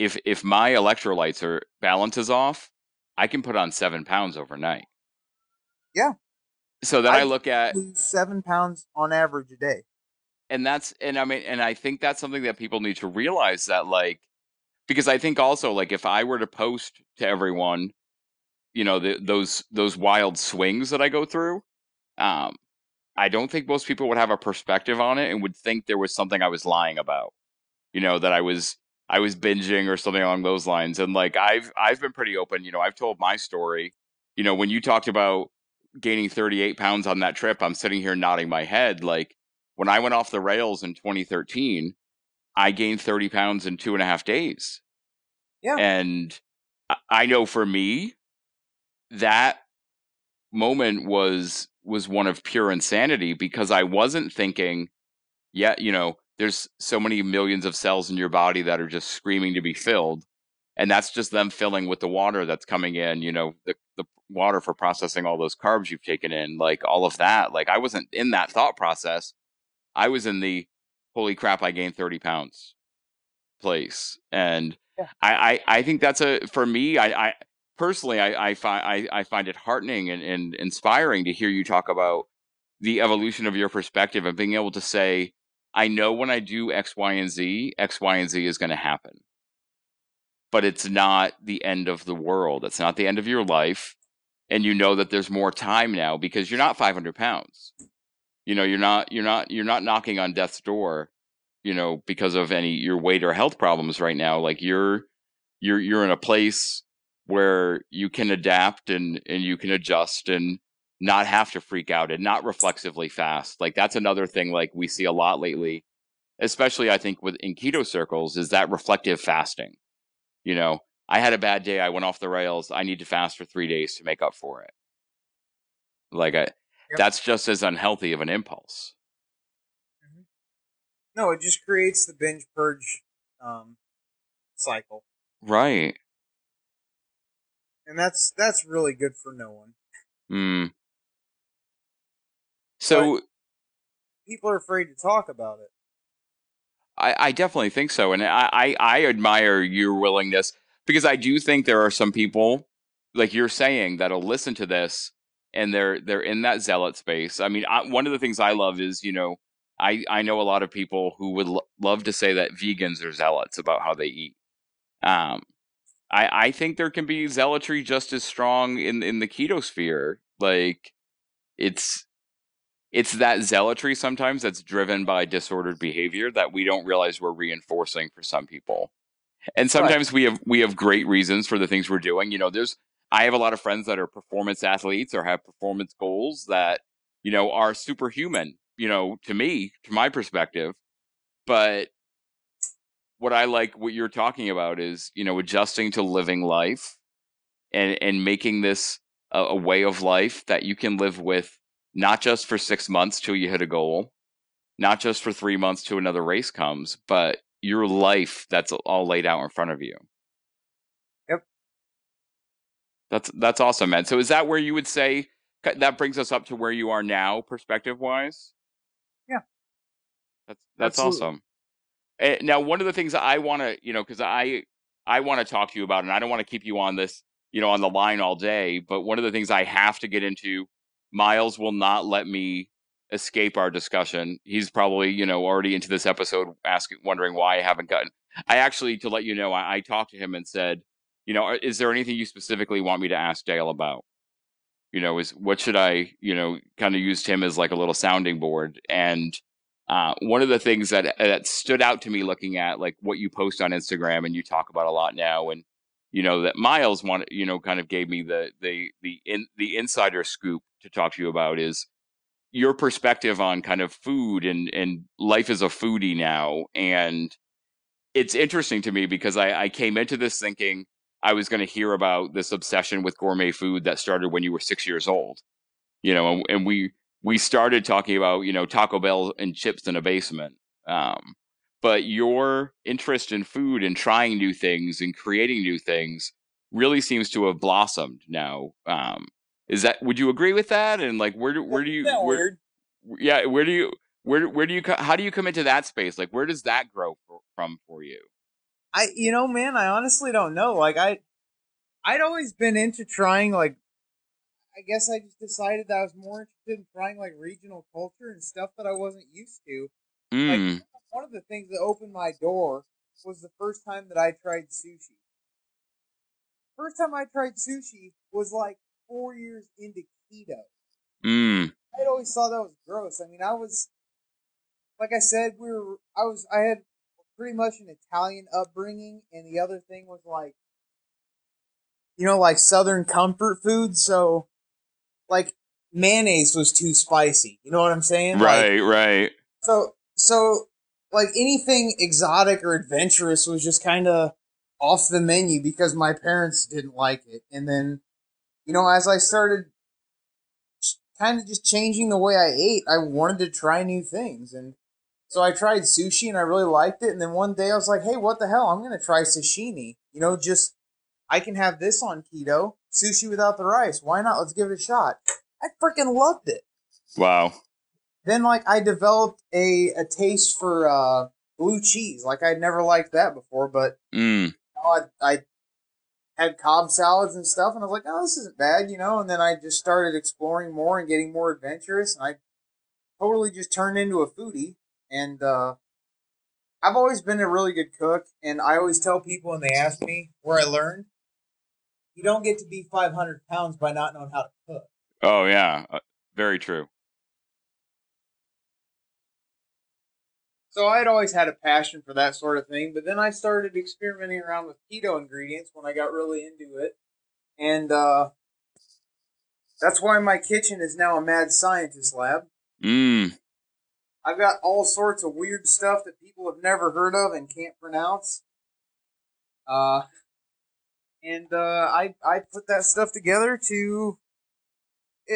If if my electrolytes are balance is off, I can put on seven pounds overnight. Yeah. So then I, I look at seven pounds on average a day. and that's and I mean and I think that's something that people need to realize that like because I think also like if I were to post to everyone, you know, the, those those wild swings that I go through, um, I don't think most people would have a perspective on it and would think there was something I was lying about. You know, that I was I was binging or something along those lines. And like I've I've been pretty open, you know, I've told my story. You know, when you talked about gaining 38 pounds on that trip, I'm sitting here nodding my head. Like when I went off the rails in 2013, I gained 30 pounds in two and a half days. Yeah. And I- know for me, that moment was was one of pure insanity because I wasn't thinking, yeah, you know, there's so many millions of cells in your body that are just screaming to be filled. and that's just them filling with the water that's coming in. You know, the the water for processing all those carbs you've taken in, like all of that. Like I wasn't in that thought process. I was in the holy crap, I gained thirty pounds place, and yeah. I, I I think that's a for me. I, I personally I I find I, I find it heartening and, and inspiring to hear you talk about the evolution of your perspective and being able to say, I know when I do X, Y, and Z, X, Y, and Z is going to happen. But it's not the end of the world. It's not the end of your life. And you know that there's more time now because you're not 500 pounds. You know, you're not, you're not, you're not knocking on death's door, you know, because of any your weight or health problems right now. Like you're, you're, you're in a place where you can adapt and, and you can adjust and, not have to freak out and not reflexively fast. Like that's another thing like we see a lot lately, especially I think with in keto circles is that reflective fasting. You know, I had a bad day, I went off the rails, I need to fast for 3 days to make up for it. Like I yep. that's just as unhealthy of an impulse. Mm-hmm. No, it just creates the binge purge um, cycle. Right. And that's that's really good for no one. Hmm. So but people are afraid to talk about it. I, I definitely think so, and I, I, I admire your willingness because I do think there are some people, like you're saying, that'll listen to this and they're they're in that zealot space. I mean, I, one of the things I love is you know I I know a lot of people who would lo- love to say that vegans are zealots about how they eat. Um, I I think there can be zealotry just as strong in in the keto sphere. Like it's it's that zealotry sometimes that's driven by disordered behavior that we don't realize we're reinforcing for some people. And sometimes right. we have we have great reasons for the things we're doing. You know, there's I have a lot of friends that are performance athletes or have performance goals that, you know, are superhuman, you know, to me, to my perspective. But what I like what you're talking about is, you know, adjusting to living life and and making this a, a way of life that you can live with not just for six months till you hit a goal, not just for three months till another race comes, but your life that's all laid out in front of you. Yep. That's that's awesome, man. So is that where you would say that brings us up to where you are now, perspective wise? Yeah. That's that's Absolutely. awesome. And now, one of the things I want to, you know, because I I want to talk to you about, and I don't want to keep you on this, you know, on the line all day. But one of the things I have to get into Miles will not let me escape our discussion. He's probably, you know, already into this episode asking, wondering why I haven't gotten. I actually, to let you know, I, I talked to him and said, you know, is there anything you specifically want me to ask Dale about? You know, is what should I, you know, kind of used him as like a little sounding board. And uh, one of the things that that stood out to me looking at like what you post on Instagram and you talk about a lot now, and you know that Miles wanted, you know, kind of gave me the the the in the insider scoop to talk to you about is your perspective on kind of food and and life as a foodie now. And it's interesting to me because I, I came into this thinking I was going to hear about this obsession with gourmet food that started when you were six years old. You know, and, and we we started talking about you know Taco Bell and chips in a basement. Um, but your interest in food and trying new things and creating new things really seems to have blossomed now. Um, is that would you agree with that? And like, where do where do you where, yeah where do you where where do you how do you come into that space? Like, where does that grow for, from for you? I you know man, I honestly don't know. Like I I'd always been into trying like I guess I just decided that I was more interested in trying like regional culture and stuff that I wasn't used to. Mm. Like one of the things that opened my door was the first time that I tried sushi. First time I tried sushi was like four years into keto. Mm. I always thought that was gross. I mean, I was, like I said, we were, I was, I had pretty much an Italian upbringing, and the other thing was like, you know, like Southern comfort food. So, like, mayonnaise was too spicy. You know what I'm saying? Right, like, right. So, so, like anything exotic or adventurous was just kind of off the menu because my parents didn't like it. And then you know, as I started kind of just changing the way I ate, I wanted to try new things. And So I tried sushi and I really liked it. And then one day I was like, hey, what the hell? I'm going to try sashimi. You know, just, I can have this on keto, sushi without the rice. Why not? Let's give it a shot. I freaking loved it. Wow. Then, like, I developed a, a taste for uh, blue cheese. Like, I'd never liked that before, but Mm. you know, I, I had Cobb salads and stuff, and I was like, oh, this isn't bad, you know. And then I just started exploring more and getting more adventurous, and I totally just turned into a foodie. And uh, I've always been a really good cook, and I always tell people when they ask me where I learned, you don't get to be 500 pounds by not knowing how to cook. Oh yeah. Uh, very true. So I had always had a passion for that sort of thing, but then I started experimenting around with keto ingredients when I got really into it. And uh, that's why my kitchen is now a mad scientist lab. Mm. I've got all sorts of weird stuff that people have never heard of and can't pronounce. Uh, and uh, I I put that stuff together to.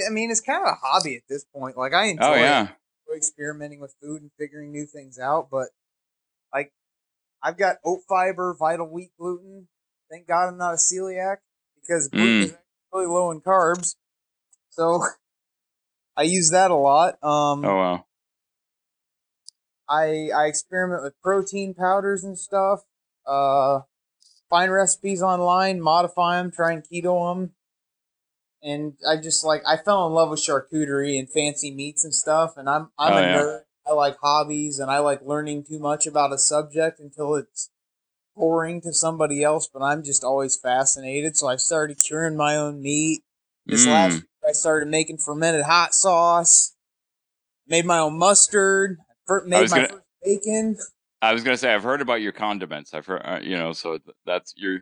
I mean, it's kind of a hobby at this point. Like I enjoy Oh it. Experimenting with food and figuring new things out. But like, I've got oat fiber, vital wheat gluten. Thank God I'm not a celiac because gluten Mm. is really low in carbs. So I use that a lot. Um, Oh wow. I I experiment with protein powders and stuff. Uh, find recipes online, modify them, try and keto them. And I just like I fell in love with charcuterie and fancy meats and stuff. And I'm I'm Oh, a yeah. nerd. I like hobbies and I like learning too much about a subject until it's boring to somebody else. But I'm just always fascinated. So I started curing my own meat. This Mm. last week I started making fermented hot sauce. Made my own mustard. Made was my gonna- bacon. I was gonna say I've heard about your condiments. I've heard, uh, you know, so that's your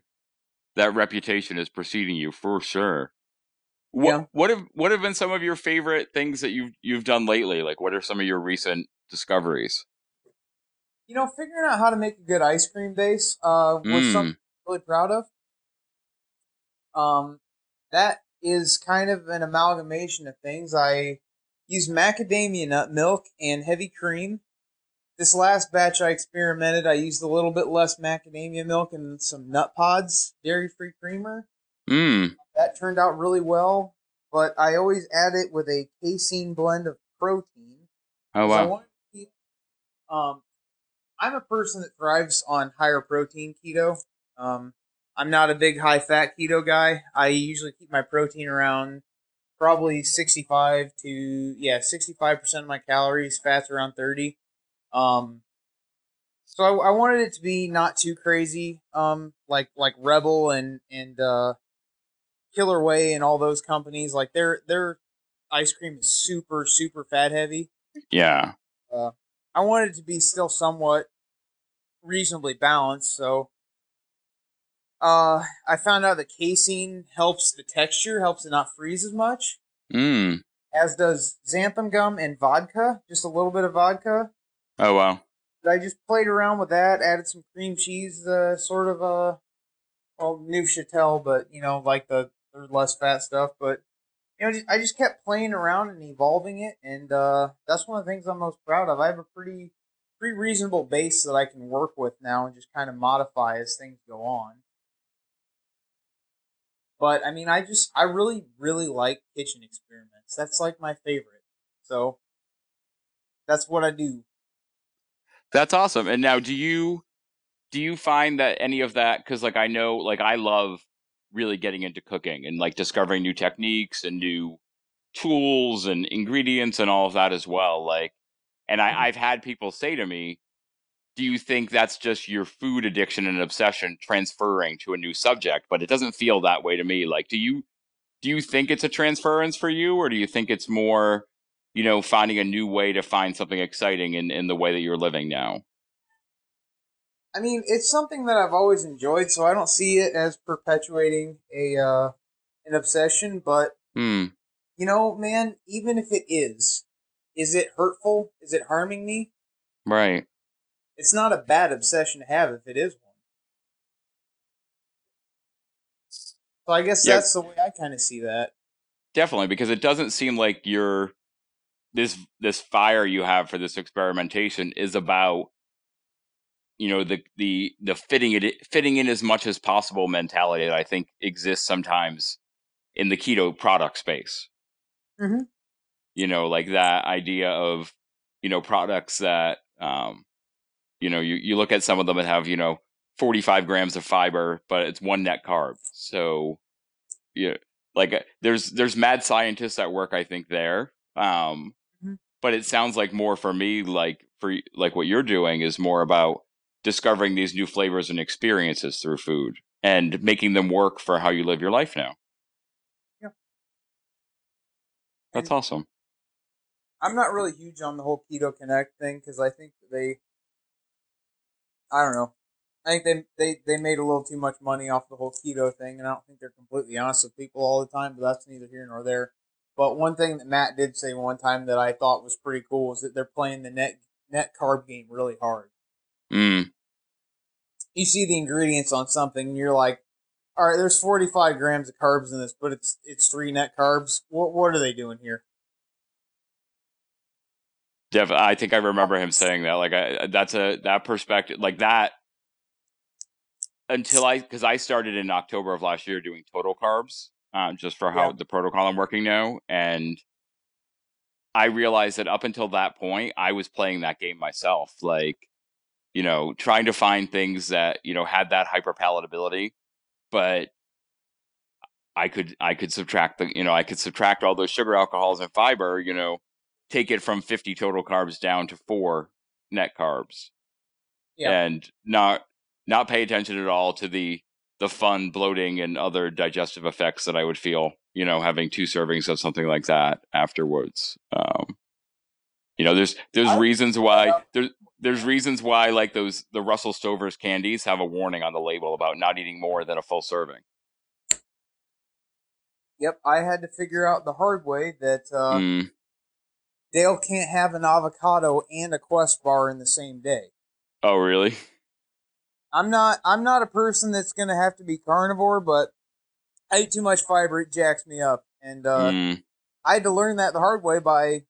that reputation is preceding you for sure. What Yeah. what have what have been some of your favorite things that you've you've done lately? Like, what are some of your recent discoveries? You know, figuring out how to make a good ice cream base uh, was Mm. something I'm really proud of. Um, that is kind of an amalgamation of things. I used macadamia nut milk and heavy cream. This last batch I experimented, I used a little bit less macadamia milk and some Nutpods, dairy free creamer. Mm. That turned out really well, but I always add it with a casein blend of protein. Oh wow. want to keep, um, I'm a person that thrives on higher protein keto. Um, I'm not a big high fat keto guy. I usually keep my protein around probably 65 to yeah 65 percent of my calories. Fats around 30. Um, so I, I wanted it to be not too crazy. Um, like like Rebel and and uh, Killer Way and all those companies. Like their their ice cream is super super fat heavy. Yeah. I wanted it to be still somewhat reasonably balanced, so uh, I found out that casein helps the texture, helps it not freeze as much, Mm. as does xanthan gum and vodka, just a little bit of vodka. Oh wow. But I just played around with that, added some cream cheese, uh, sort of uh, well, Neufchâtel, but you know, like the, the less fat stuff. But you know, I just kept playing around and evolving it, and uh, that's one of the things I'm most proud of. I have a pretty pretty reasonable base that I can work with now, and just kind of modify as things go on. But I mean, I just I really really like kitchen experiments. That's like my favorite. So that's what I do. That's awesome. And now, do you do you find that any of that? Because like I know, like I love really getting into cooking and like discovering new techniques and new tools and ingredients and all of that as well. Like, and. I, mm-hmm. I've had people say to me, "Do you think that's just your food addiction and obsession transferring to a new subject?" But it doesn't feel that way to me. Like, do you do you think it's a transference for you, or do you think it's more, you know, finding a new way to find something exciting in in the way that you're living now? I mean, it's something that I've always enjoyed, so I don't see it as perpetuating a uh, an obsession. But Hmm. you know, man, even if it is, is it hurtful? Is it harming me? Right. It's not a bad obsession to have if it is one. So I guess Yeah. that's the way I kind of see that. Definitely, because it doesn't seem like you're this this fire you have for this experimentation is about you know the the the fitting it fitting in as much as possible mentality that I think exists sometimes in the keto product space. Mhm. You know, like that idea of you know products that um, you know you you look at some of them that have you know 45 grams of fiber, but it's one net carb. So yeah, like uh, there's there's mad scientists at work I think there. Um, Mhm. but it sounds like more for me like for like what you're doing is more about discovering these new flavors and experiences through food and making them work for how you live your life now. Yeah. That's And- awesome. I'm not really huge on the whole Keto Connect thing because I think they, I don't know, I think they, they they made a little too much money off the whole keto thing, and I don't think they're completely honest with people all the time. But that's neither here nor there. But one thing that Matt did say one time that I thought was pretty cool is that they're playing the net net carb game really hard. Mm, You see the ingredients on something, and you're like, all right, there's 45 grams of carbs in this, but it's it's three net carbs. What what are they doing here? def- I think I remember him saying that. Like, I, that's a that perspective, like that. Until I, because I started in October of last year doing total carbs, um, just for how Yeah. the protocol I'm working now, and I realized that up until that point, I was playing that game myself, like, you know, trying to find things that you know had that hyper palatability, but I could I could subtract the you know I could subtract all those sugar alcohols and fiber, you know, take it from 50 total carbs down to four net carbs, Yeah. and not not pay attention at all to the the fun bloating and other digestive effects that I would feel, you know, having two servings of something like that afterwards. Um, you know, there's there's reasons why there's there's reasons why like those the Russell Stover's candies have a warning on the label about not eating more than a full serving. Yep, I had to figure out the hard way that uh, Mm, Dale can't have an avocado and a Quest bar in the same day. oh, really? I'm not. I'm not a person that's gonna have to be carnivore, but I eat too much fiber. It jacks me up, and uh, Mm. I had to learn that the hard way by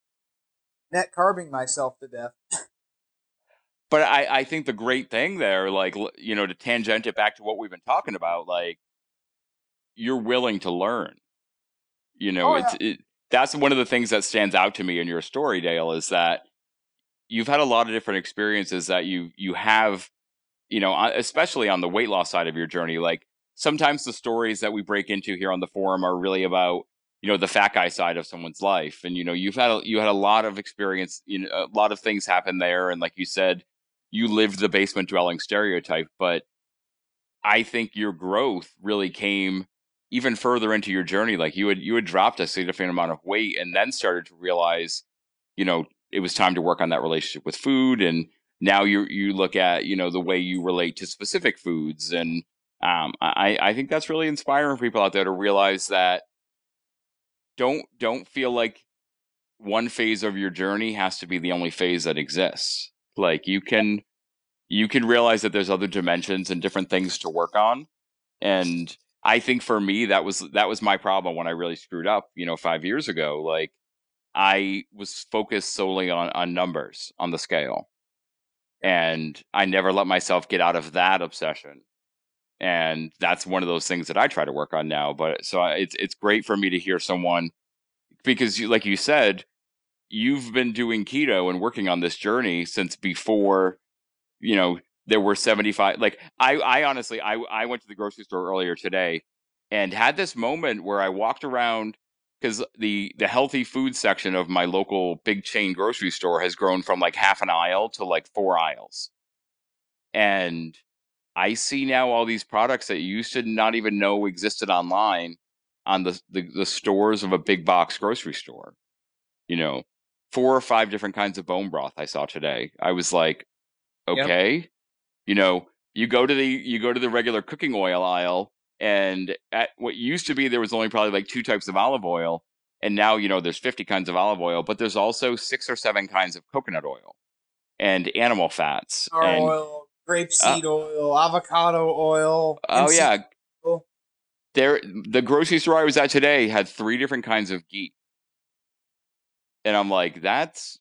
net carbing myself to death. But I, I think the great thing there, like you know, to tangent it back to what we've been talking about, like you're willing to learn. You know, Oh, it's it, that's one of the things that stands out to me in your story, Dale, is that you've had a lot of different experiences that you you have, you know, especially on the weight loss side of your journey. Like sometimes the stories that we break into here on the forum are really about you know the fat guy side of someone's life, and you know you've had a, you had a lot of experience, you know, a lot of things happen there, and like you said, you lived the basement dwelling stereotype, but I think your growth really came even further into your journey. Like you had you had dropped a significant amount of weight and then started to realize, you know, it was time to work on that relationship with food. And now you you look at, you know, the way you relate to specific foods. And um, I, I think that's really inspiring for people out there to realize that don't don't feel like one phase of your journey has to be the only phase that exists. Like you can you can realize that there's other dimensions and different things to work on. And I think for me that was that was my problem when I really screwed up, you know, 5 years ago. Like I was focused solely on on numbers on the scale. And I never let myself get out of that obsession. And that's one of those things that I try to work on now, but so I, it's it's great for me to hear someone because you like you said you've been doing keto and working on this journey since before you know there were 75 like i i honestly i i went to the grocery store earlier today and had this moment where i walked around because the the healthy food section of my local big chain grocery store has grown from like half an aisle to like four aisles. And i see now all these products that you used to not even know existed online on the the, the stores of a big box grocery store. You know four or five different kinds of bone broth i saw today. I was like Yep. okay you know you go to the you go to the regular cooking oil aisle and at what used to be there was only probably like two types of olive oil and now you know there's 50 kinds of olive oil but there's also six or seven kinds of coconut oil and animal fats Star and oil, uh grapeseed oil, avocado oil. oh yeah oil. there the grocery store i was at today had three different kinds of ghee and I'm like, that's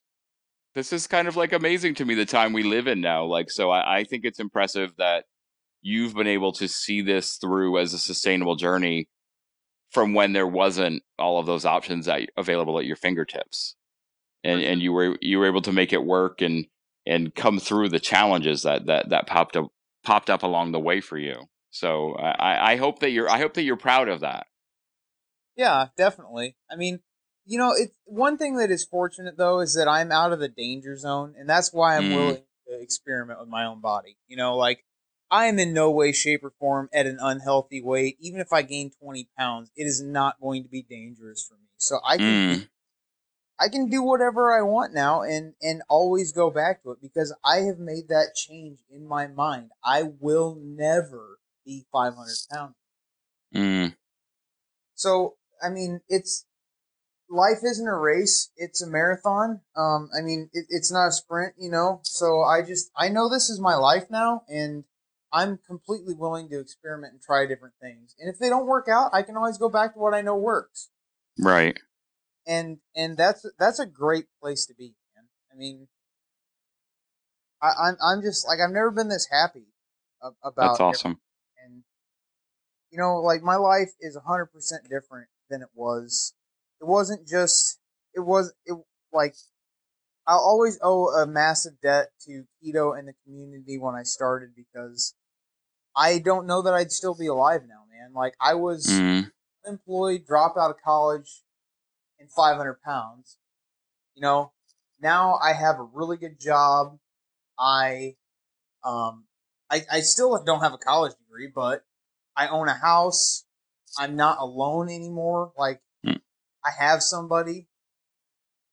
this is kind of like amazing to me the time we live in now. Like, so I, I think it's impressive that you've been able to see this through as a sustainable journey from when there wasn't all of those options that available at your fingertips. And and you were you were able to make it work and and come through the challenges that that that popped up popped up along the way for you. So i i hope that you're i hope that you're proud of that. Yeah definitely. I mean you know it's one thing that is fortunate though is that i'm out of the danger zone and that's why i'm mm. willing to experiment with my own body you know like I am in no way, shape, or form at an unhealthy weight. Even if I gain 20 pounds, it is not going to be dangerous for me. So I can, mm. I can do whatever I want now and, and always go back to it because I have made that change in my mind. I will never be 500 pounds. Mm. So, I mean, it's, life isn't a race; it's a marathon. Um, I mean, it, it's not a sprint, you know. So I just I know this is my life now, and I'm completely willing to experiment and try different things. And if they don't work out, I can always go back to what I know works. Right. And and that's that's a great place to be, man. I mean, I, I'm I'm just like I've never been this happy about. That's awesome. And you know, like my life is hundred percent different than it was. It wasn't just. It was it like I'll always owe a massive debt to keto and the community when I started because I don't know that I'd still be alive now, man. Like I was mm. unemployed, dropped out of college, and 500 pounds. You know, now I have a really good job. I, um, I, I still don't have a college degree, but I own a house. I'm not alone anymore. Like. I have somebody.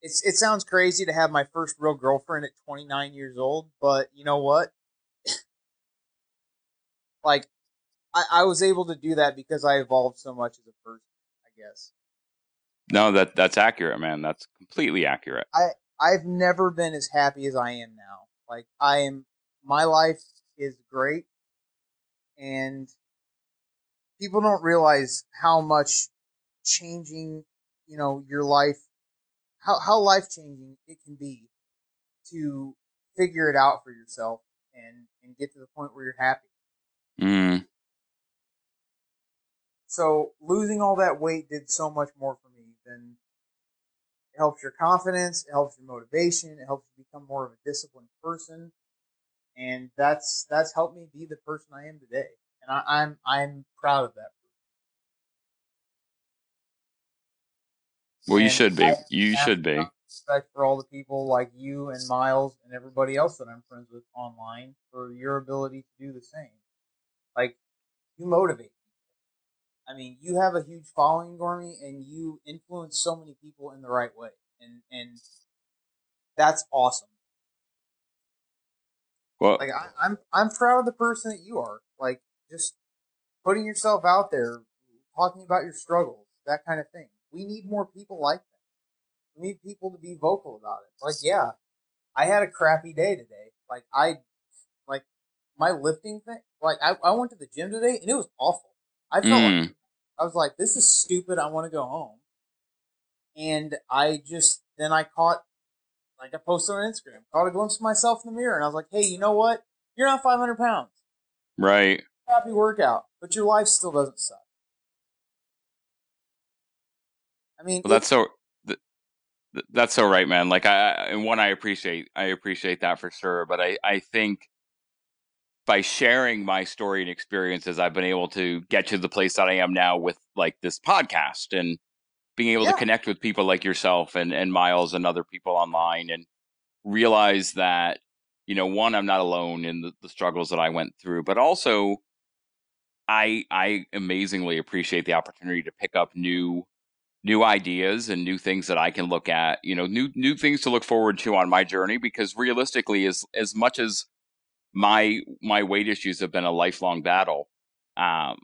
It's it sounds crazy to have my first real girlfriend at 29 years old, but you know what? like I, I was able to do that because I evolved so much as a person, I guess. No, that that's accurate, man. That's completely accurate. I I've never been as happy as I am now. Like I am my life is great and people don't realize how much changing, you know, your life how how life changing it can be to figure it out for yourself and and get to the point where you're happy. Mm. So losing all that weight did so much more for me than it helps your confidence, it helps your motivation, it helps you become more of a disciplined person, and that's that's helped me be the person I am today, and I, I'm I'm proud of that. Well, you should be. You should be. Respect for all the people like you and Miles and everybody else that I'm friends with online for your ability to do the same. Like, you motivate people. I mean, you have a huge following, Gormy, and you influence so many people in the right way, and and that's awesome. Well, like I, I'm I'm proud of the person that you are. Like, just putting yourself out there, talking about your struggles, that kind of thing. We need more people like that. We need people to be vocal about it. Like, yeah, I had a crappy day today. Like, I, like, my lifting thing, like, I, I went to the gym today and it was awful. I felt mm. like, I was like, this is stupid. I want to go home. And I just, then I caught, like, I posted on Instagram, caught a glimpse of myself in the mirror and I was like, hey, you know what? You're not 500 pounds. Right. Happy workout, but your life still doesn't suck. I mean, well, that's so that's so right, man. Like I and one I appreciate I appreciate that for sure. But I I think by sharing my story and experiences, I've been able to get to the place that I am now with like this podcast and being able yeah. to connect with people like yourself and and Miles and other people online and realize that you know one I'm not alone in the, the struggles that I went through, but also I I amazingly appreciate the opportunity to pick up new new ideas and new things that I can look at, you know, new new things to look forward to on my journey because realistically as as much as my my weight issues have been a lifelong battle, um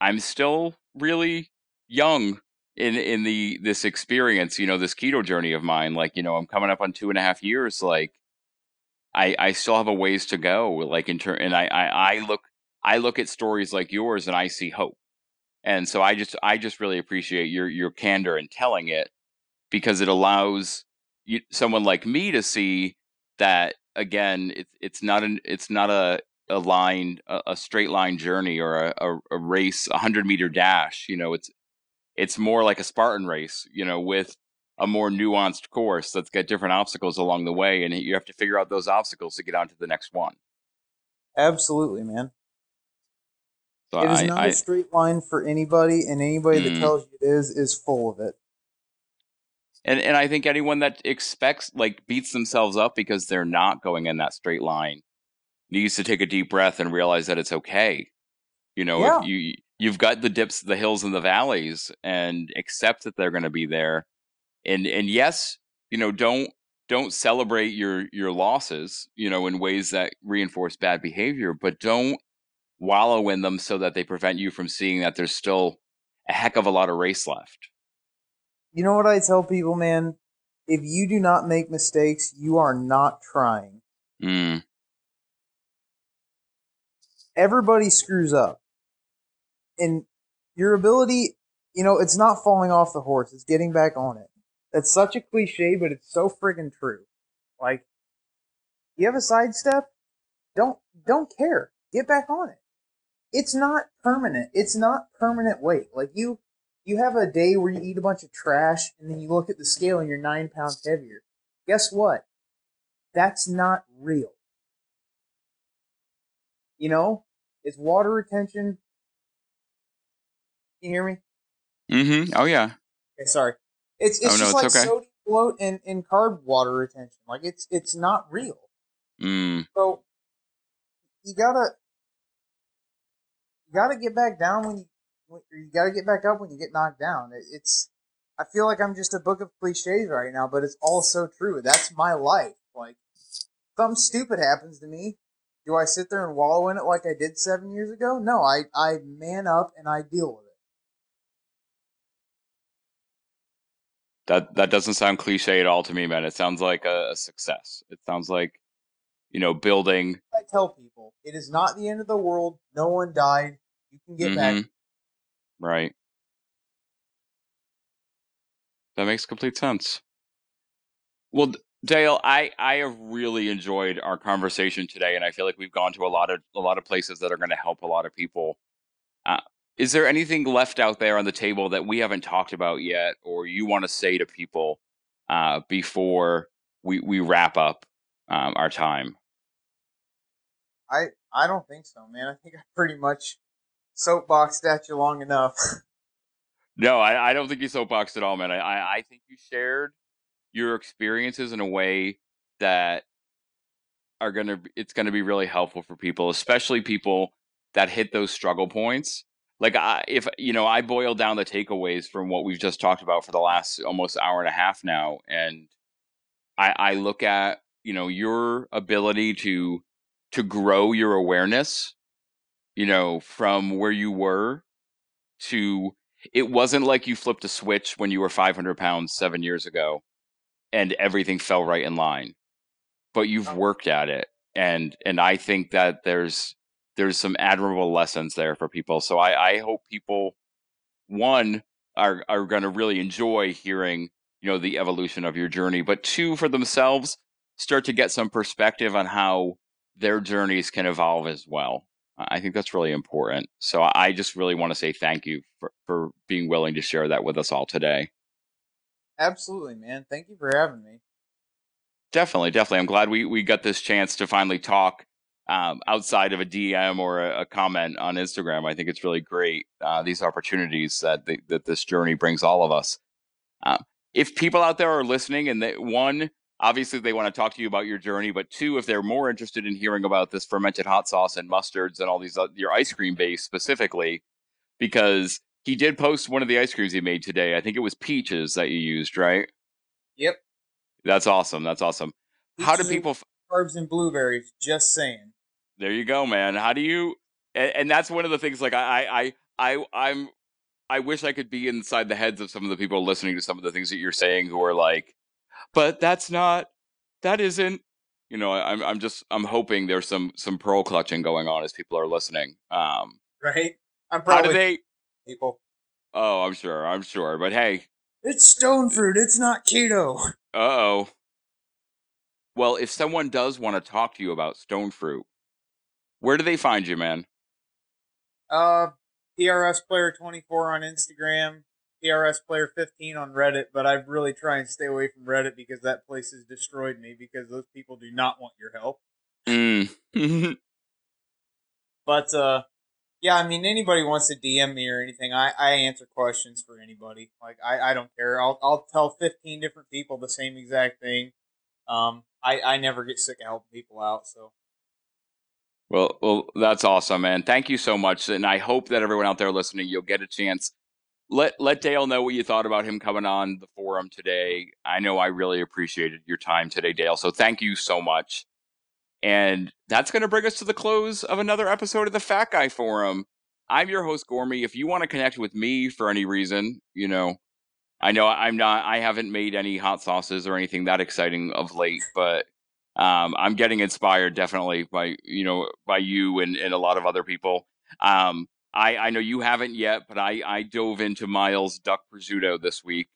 I'm still really young in in the this experience, you know, this keto journey of mine. Like, you know, I'm coming up on two and a half years. Like, I I still have a ways to go. Like in turn, and I, I I look I look at stories like yours and I see hope and so I just I just really appreciate your your candor in telling it because it allows you, someone like me to see that again it's it's not an it's not a a line a, a straight line journey or a, a, a race a hundred meter dash you know it's it's more like a spartan race you know with a more nuanced course that's got different obstacles along the way and you have to figure out those obstacles to get on to the next one Absolutely, man. So it is I, not I a straight line for anybody, and anybody that Mm. tells you it is is full of it. and and I think anyone that expects like beats themselves up because they're not going in that straight line needs to take a deep breath and realize that it's okay. You know, Yeah. if you you've got the dips, the hills and the valleys and accept that they're going to be there. And and yes, you know, don't don't celebrate your your losses, you know, in ways that reinforce bad behavior, but don't wallow in them so that they prevent you from seeing that there's still a heck of a lot of race left. You know what I tell people, man? If you do not make mistakes, you are not trying. Mm, Everybody screws up. And your ability, you know, it's not falling off the horse, it's getting back on it. That's such a cliche, but it's so friggin' true. Like, you have a sidestep? Don't don't care. Get back on it. It's not permanent. It's not permanent weight. Like you you have a day where you eat a bunch of trash and then you look at the scale and you're nine pounds heavier. Guess what? That's not real. You know? It's water retention. Can you hear me? Mm hmm Oh yeah. Okay, sorry. It's it's Oh, no, just it's like okay. sodium bloat and, and carb water retention. Like it's it's not real. Mm, So you gotta you gotta get back down when you when, you gotta get back up when you get knocked down. It, it's I feel like I'm just a book of cliches right now, but it's all so true. That's my life. Like something stupid happens to me. Do I sit there and wallow in it like I did seven years ago? No, I I man up and I deal with it. that that doesn't sound cliche at all to me, man. It sounds like a, a success. It sounds like you know building. I tell people it is not the end of the world. No one died. You can get back. Mhm. Right. That makes complete sense. Well, Dale, I I have really enjoyed our conversation today, and I feel like we've gone to a lot of a lot of places that are going to help a lot of people. Uh, is there anything left out there on the table that we haven't talked about yet, or you want to say to people uh, before we we wrap up um, our time? I I don't think so, man. I think I pretty much soapboxed at you long enough. No, I, I don't think you soapboxed at all, man. I, I, I think you shared your experiences in a way that are gonna it's gonna be really helpful for people, especially people that hit those struggle points. Like I, if you know, I boil down the takeaways from what we've just talked about for the last almost hour and a half now, and I, I look at you know your ability to to grow your awareness, you know, from where you were to it wasn't like you flipped a switch when you were 500 pounds seven years ago and everything fell right in line but you've oh. worked at it and and i think that there's there's some admirable lessons there for people so i i hope people one are are going to really enjoy hearing you know the evolution of your journey but two for themselves start to get some perspective on how their journeys can evolve as well i think that's really important so i just really want to say thank you for, for being willing to share that with us all today Absolutely, man. Thank you for having me. Definitely, definitely. I'm glad we, we got this chance to finally talk um, outside of a DM or a, a comment on Instagram. I think it's really great uh, these opportunities that the, that this journey brings all of us. Uh, if people out there are listening, and they, one, obviously they want to talk to you about your journey, but two, if they're more interested in hearing about this fermented hot sauce and mustards and all these oth- your ice cream base specifically, because he did post one of the ice creams he made today. I think it was peaches that you used, right? Yep. That's awesome. That's awesome. How do people? f- Carbs and blueberries. Just saying. There you go, man. How do you? And, and that's one of the things. Like I, I, I, I, I'm. I wish I could be inside the heads of some of the people listening to some of the things that you're saying, who are like, "But that's not. That isn't." You know, I'm. I'm just. I'm hoping there's some some pearl clutching going on as people are listening. Um, Right? I'm how probably do they? people. Oh, I'm sure. I'm sure. But hey, It's stone fruit. It's not keto. Uh oh. Well, if someone does want to talk to you about stone fruit, where do they find you, man? Uh, PRS Player 24 on Instagram, PRS Player 15 on Reddit, but I really try and stay away from Reddit because that place has destroyed me because those people do not want your help. Mm. But uh, yeah, I mean, anybody wants to DM me or anything, I, I answer questions for anybody. Like I, I don't care. I'll I'll tell 15 different people the same exact thing. Um, I I never get sick of helping people out. So Well, well, that's awesome, man. Thank you so much, and I hope that everyone out there listening, you'll get a chance. Let let Dale know what you thought about him coming on the forum today. I know I really appreciated your time today, Dale. So thank you so much. And that's going to bring us to the close of another episode of the Fat Guy Forum. I'm your host, Gormy. If you want to connect with me for any reason, you know, I know I'm not, I haven't made any hot sauces or anything that exciting of late, but um, I'm getting inspired definitely by, you know, by you and, and a lot of other people. Um, I, I know you haven't yet, but I, I dove into Miles Duck Prosciutto this week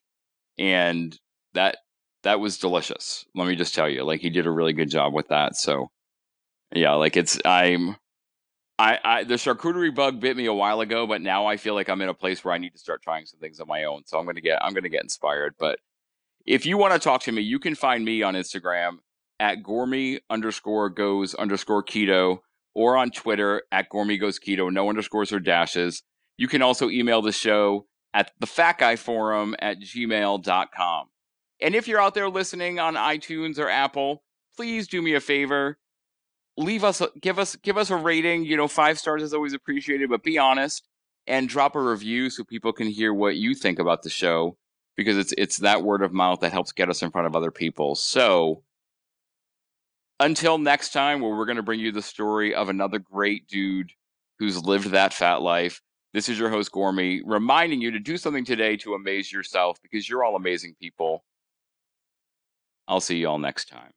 and that, that was delicious. Let me just tell you, like he did a really good job with that. So yeah, like it's I'm I, I the charcuterie bug bit me a while ago, but now I feel like I'm in a place where I need to start trying some things on my own. So I'm gonna get I'm gonna get inspired. But if you want to talk to me, you can find me on Instagram at Gormy underscore goes underscore keto or on Twitter at Gormy goes keto, no underscores or dashes. You can also email the show at the fat guy forum at gmail.com. And if you're out there listening on iTunes or Apple, please do me a favor leave us give us give us a rating you know five stars is always appreciated but be honest and drop a review so people can hear what you think about the show because it's it's that word of mouth that helps get us in front of other people so until next time where we're going to bring you the story of another great dude who's lived that fat life. This is your host gormy reminding you to do something today to amaze yourself because you're all amazing people. I'll see you all next time